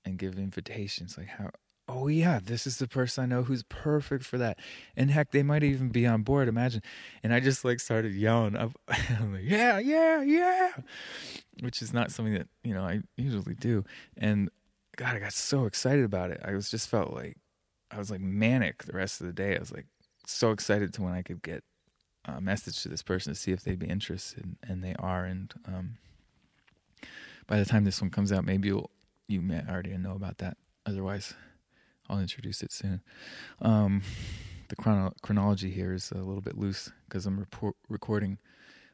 B: and give invitations. Like how oh yeah, this is the person I know who's perfect for that. And heck, they might even be on board. Imagine. And I just like started yelling. I'm like, yeah, yeah, yeah, which is not something that you know I usually do. And God, I got so excited about it. I was just felt like I was like manic the rest of the day. I was like so excited to when I could get a message to this person to see if they'd be interested, and they are. And um, by the time this one comes out, maybe you'll you may already know about that. Otherwise, I'll introduce it soon. Um, the chrono- chronology here is a little bit loose because I'm report- recording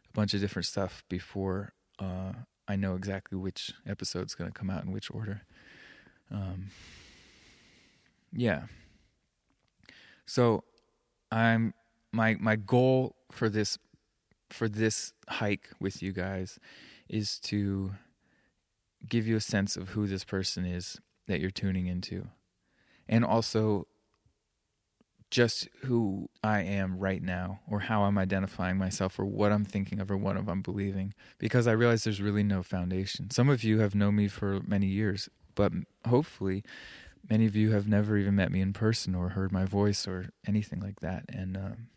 B: a bunch of different stuff before uh, I know exactly which episode's going to come out in which order. Um, yeah. So I'm my my goal for this for this hike with you guys is to give you a sense of who this person is that you're tuning into and also just who I am right now or how I'm identifying myself or what I'm thinking of or what I'm believing because I realize there's really no foundation. Some of you have known me for many years, but hopefully many of you have never even met me in person or heard my voice or anything like that. And um,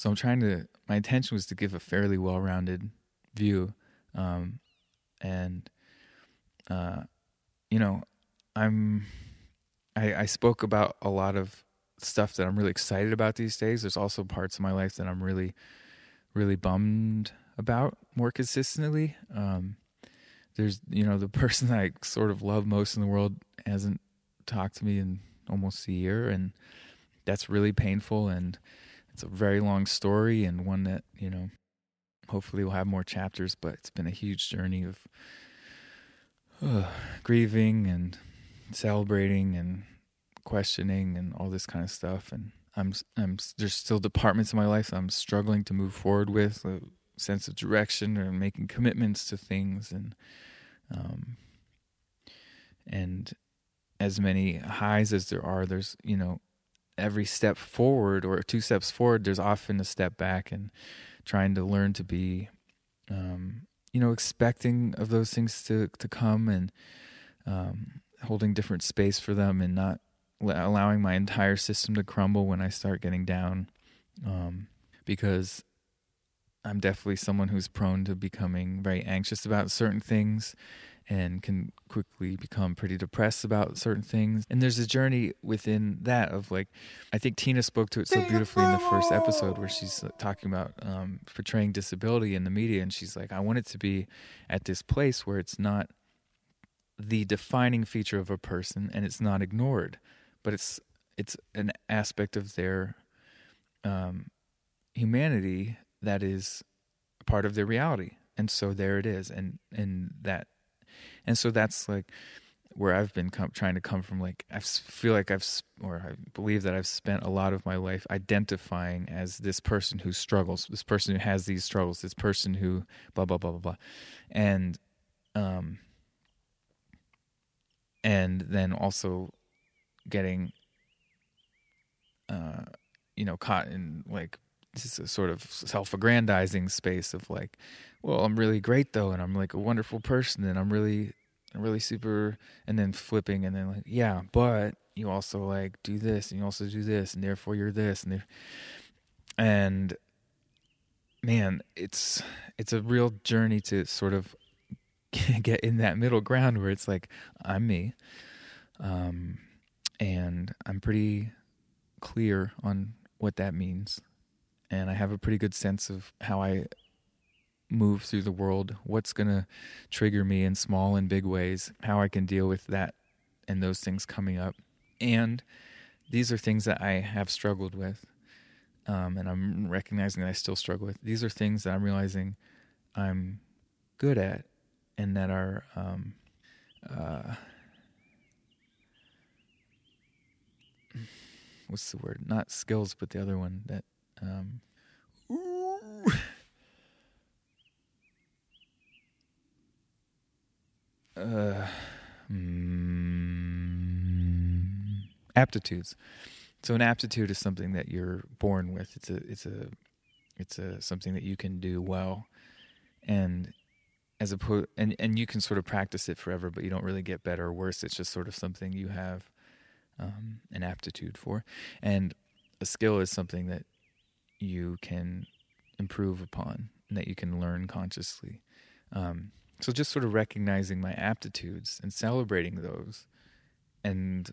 B: so I'm trying to, my intention was to give a fairly well rounded view. Um, and, uh, you know, I'm, I, I spoke about a lot of stuff that I'm really excited about these days. There's also parts of my life that I'm really, really bummed about more consistently. Um, there's, you know, the person that I sort of love most in the world hasn't talked to me in almost a year, and that's really painful. And it's a very long story, and one that you know, hopefully, we'll have more chapters. But it's been a huge journey of uh, grieving and celebrating and questioning and all this kind of stuff. And I'm, I'm there's still departments in my life I'm struggling to move forward with a sense of direction or making commitments to things and um and as many highs as there are, there's, you know, every step forward or two steps forward, there's often a step back and trying to learn to be, um, you know, expecting of those things to, to come and um, holding different space for them and not allowing my entire system to crumble when I start getting down. Um, because I'm definitely someone who's prone to becoming very anxious about certain things and can quickly become pretty depressed about certain things. And there's a journey within that of like, I think Tina spoke to it so beautifully in the first episode where she's uh, talking about um, portraying disability in the media. And she's like, I want it to be at this place where it's not the defining feature of a person and it's not ignored, but it's it's an aspect of their um, humanity that is part of their reality and so there it is and and that and so that's like where I've been com- trying to come from. Like I feel like I've or I believe that I've spent a lot of my life identifying as this person who struggles, this person who has these struggles, this person who blah blah blah blah blah, and um, and then also getting uh, you know, caught in like this is a sort of self-aggrandizing space of like, well, I'm really great though, and I'm like a wonderful person, and I'm really really super and then flipping and then like yeah but you also like do this and you also do this and therefore you're this and and man it's it's a real journey to sort of get in that middle ground where it's like i'm me um and i'm pretty clear on what that means and i have a pretty good sense of how i move through the world, what's going to trigger me in small and big ways, how I can deal with that and those things coming up. And these are things that I have struggled with. Um, and I'm recognizing that I still struggle with. These are things that I'm realizing I'm good at and that are um, uh, what's the word? Not skills, but the other one that um, uh, mm, aptitudes. So an aptitude is something that you're born with. It's a it's a it's a something that you can do well, and as opposed and and you can sort of practice it forever, but you don't really get better or worse. It's just sort of something you have um, an aptitude for, and a skill is something that you can improve upon and that you can learn consciously. Um, so just sort of recognizing my aptitudes and celebrating those and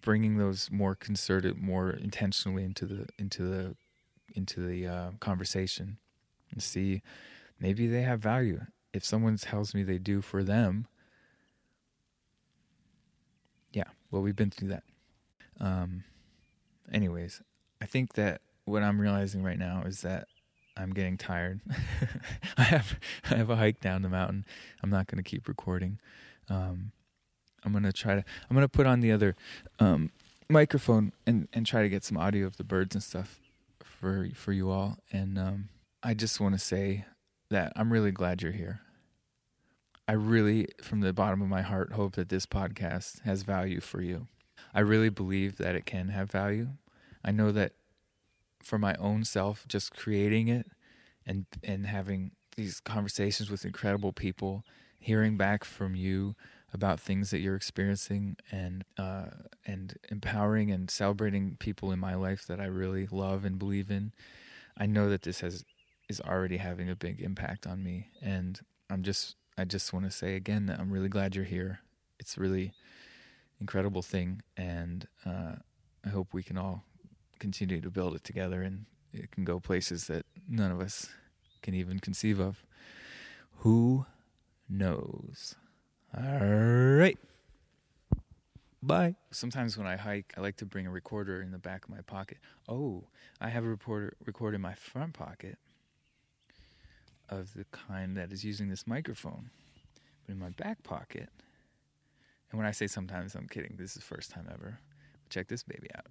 B: bringing those more concerted, more intentionally into the into the into the uh, conversation, and see maybe they have value. If someone tells me they do for them, yeah, well, we've been through that. Um, anyways, I think that what I'm realizing right now is that I'm getting tired. I have I have a hike down the mountain. I'm not going to keep recording. Um, I'm gonna try to. I'm gonna put on the other um, microphone and and try to get some audio of the birds and stuff for for you all. And um, I just want to say that I'm really glad you're here. I really, from the bottom of my heart, hope that this podcast has value for you. I really believe that it can have value. I know that for my own self, just creating it and and having these conversations with incredible people, hearing back from you about things that you're experiencing and uh, and empowering and celebrating people in my life that I really love and believe in. I know that this has is already having a big impact on me, and I'm just I just want to say again that I'm really glad you're here. It's really incredible thing, and uh, I hope we can all continue to build it together, and it can go places that none of us can even conceive of. Who knows? All right. Bye. Sometimes when I hike, I like to bring a recorder in the back of my pocket. Oh, I have a recorder record in my front pocket of the kind that is using this microphone. But in my back pocket, and when I say sometimes, I'm kidding. This is the first time ever. Check this baby out.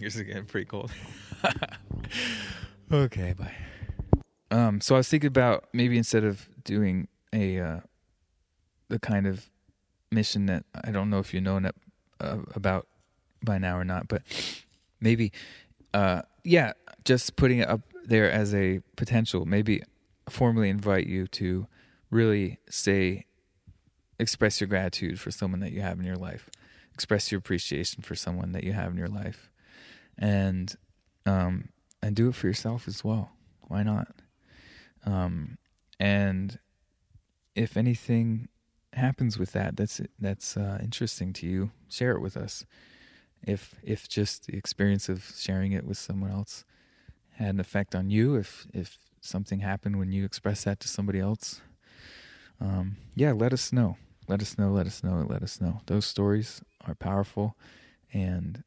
B: Fingers are getting pretty cold. okay, bye. Um, so I was thinking about maybe instead of doing a uh, the kind of mission that I don't know if you know uh, about by now or not, but maybe, uh, yeah, just putting it up there as a potential. Maybe formally invite you to really say, express your gratitude for someone that you have in your life, express your appreciation for someone that you have in your life and um, and do it for yourself as well. Why not? Um, and if anything happens with that, that's that's uh, interesting to you. Share it with us. If if just the experience of sharing it with someone else had an effect on you, if if something happened when you expressed that to somebody else, um, yeah, let us know. Let us know. Let us know. Let us know. Those stories are powerful, and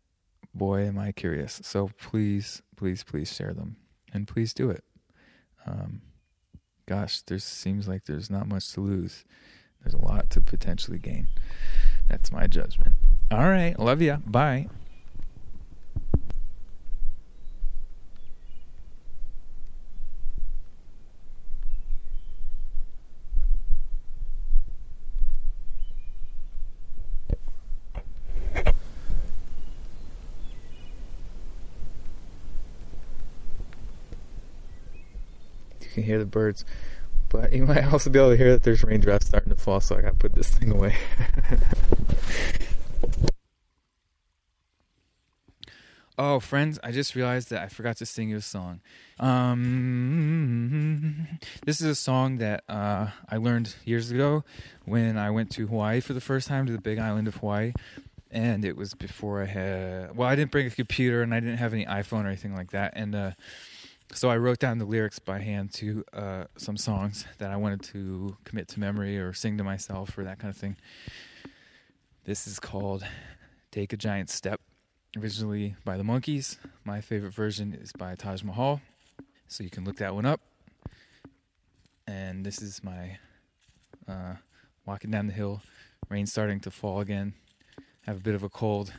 B: boy, am I curious. So please, please, please share them and please do it. Um, gosh, there seems like there's not much to lose. There's a lot to potentially gain. That's my judgment. All right. Love ya. Bye. can hear the birds. But you might also be able to hear that there's raindrops starting to fall, so I gotta put this thing away. oh, friends, I just realized that I forgot to sing you a song. Um, this is a song that uh, I learned years ago when I went to Hawaii for the first time to the big island of Hawaii. And it was before I had, well, I didn't bring a computer and I didn't have any iPhone or anything like that. And, uh, so I wrote down the lyrics by hand to uh, some songs that I wanted to commit to memory or sing to myself or that kind of thing. This is called Take a Giant Step, originally by the Monkees. My favorite version is by Taj Mahal, so you can look that one up. And this is my uh, walking down the hill, rain starting to fall again. Have a bit of a cold,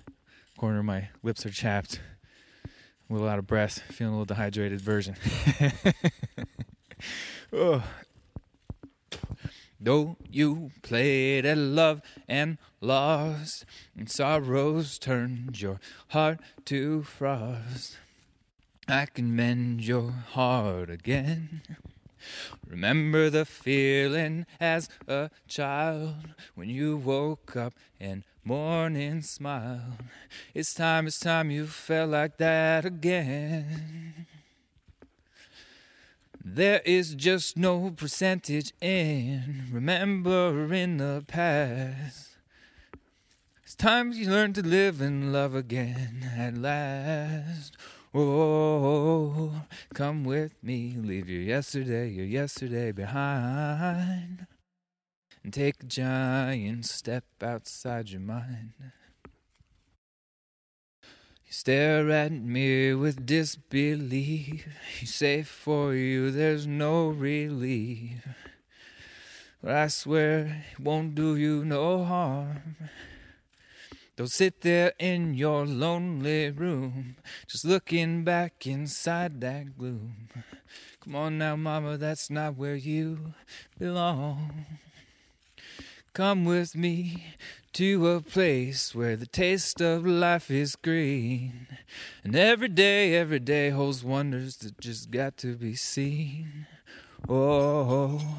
B: corner of my lips are chapped a little out of breath, feeling a little dehydrated version. oh. Though you played at love and lost, and sorrows turned your heart to frost, I can mend your heart again. Remember the feeling as a child when you woke up and morning smile. It's time, it's time you felt like that again. There is just no percentage in remembering the past. It's time you learn to live and love again at last. Oh, come with me, leave your yesterday, your yesterday behind, and take a giant step outside your mind. You stare at me with disbelief. You say for you there's no relief. But I swear it won't do you no harm. Don't sit there in your lonely room, just looking back inside that gloom. Come on now, mama, that's not where you belong. Come with me to a place where the taste of life is green. And every day, every day holds wonders that just got to be seen. Oh,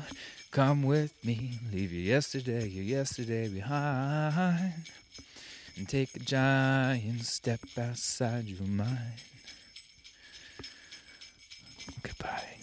B: come with me, leave your yesterday, your yesterday behind and take a giant step outside your mind. Goodbye.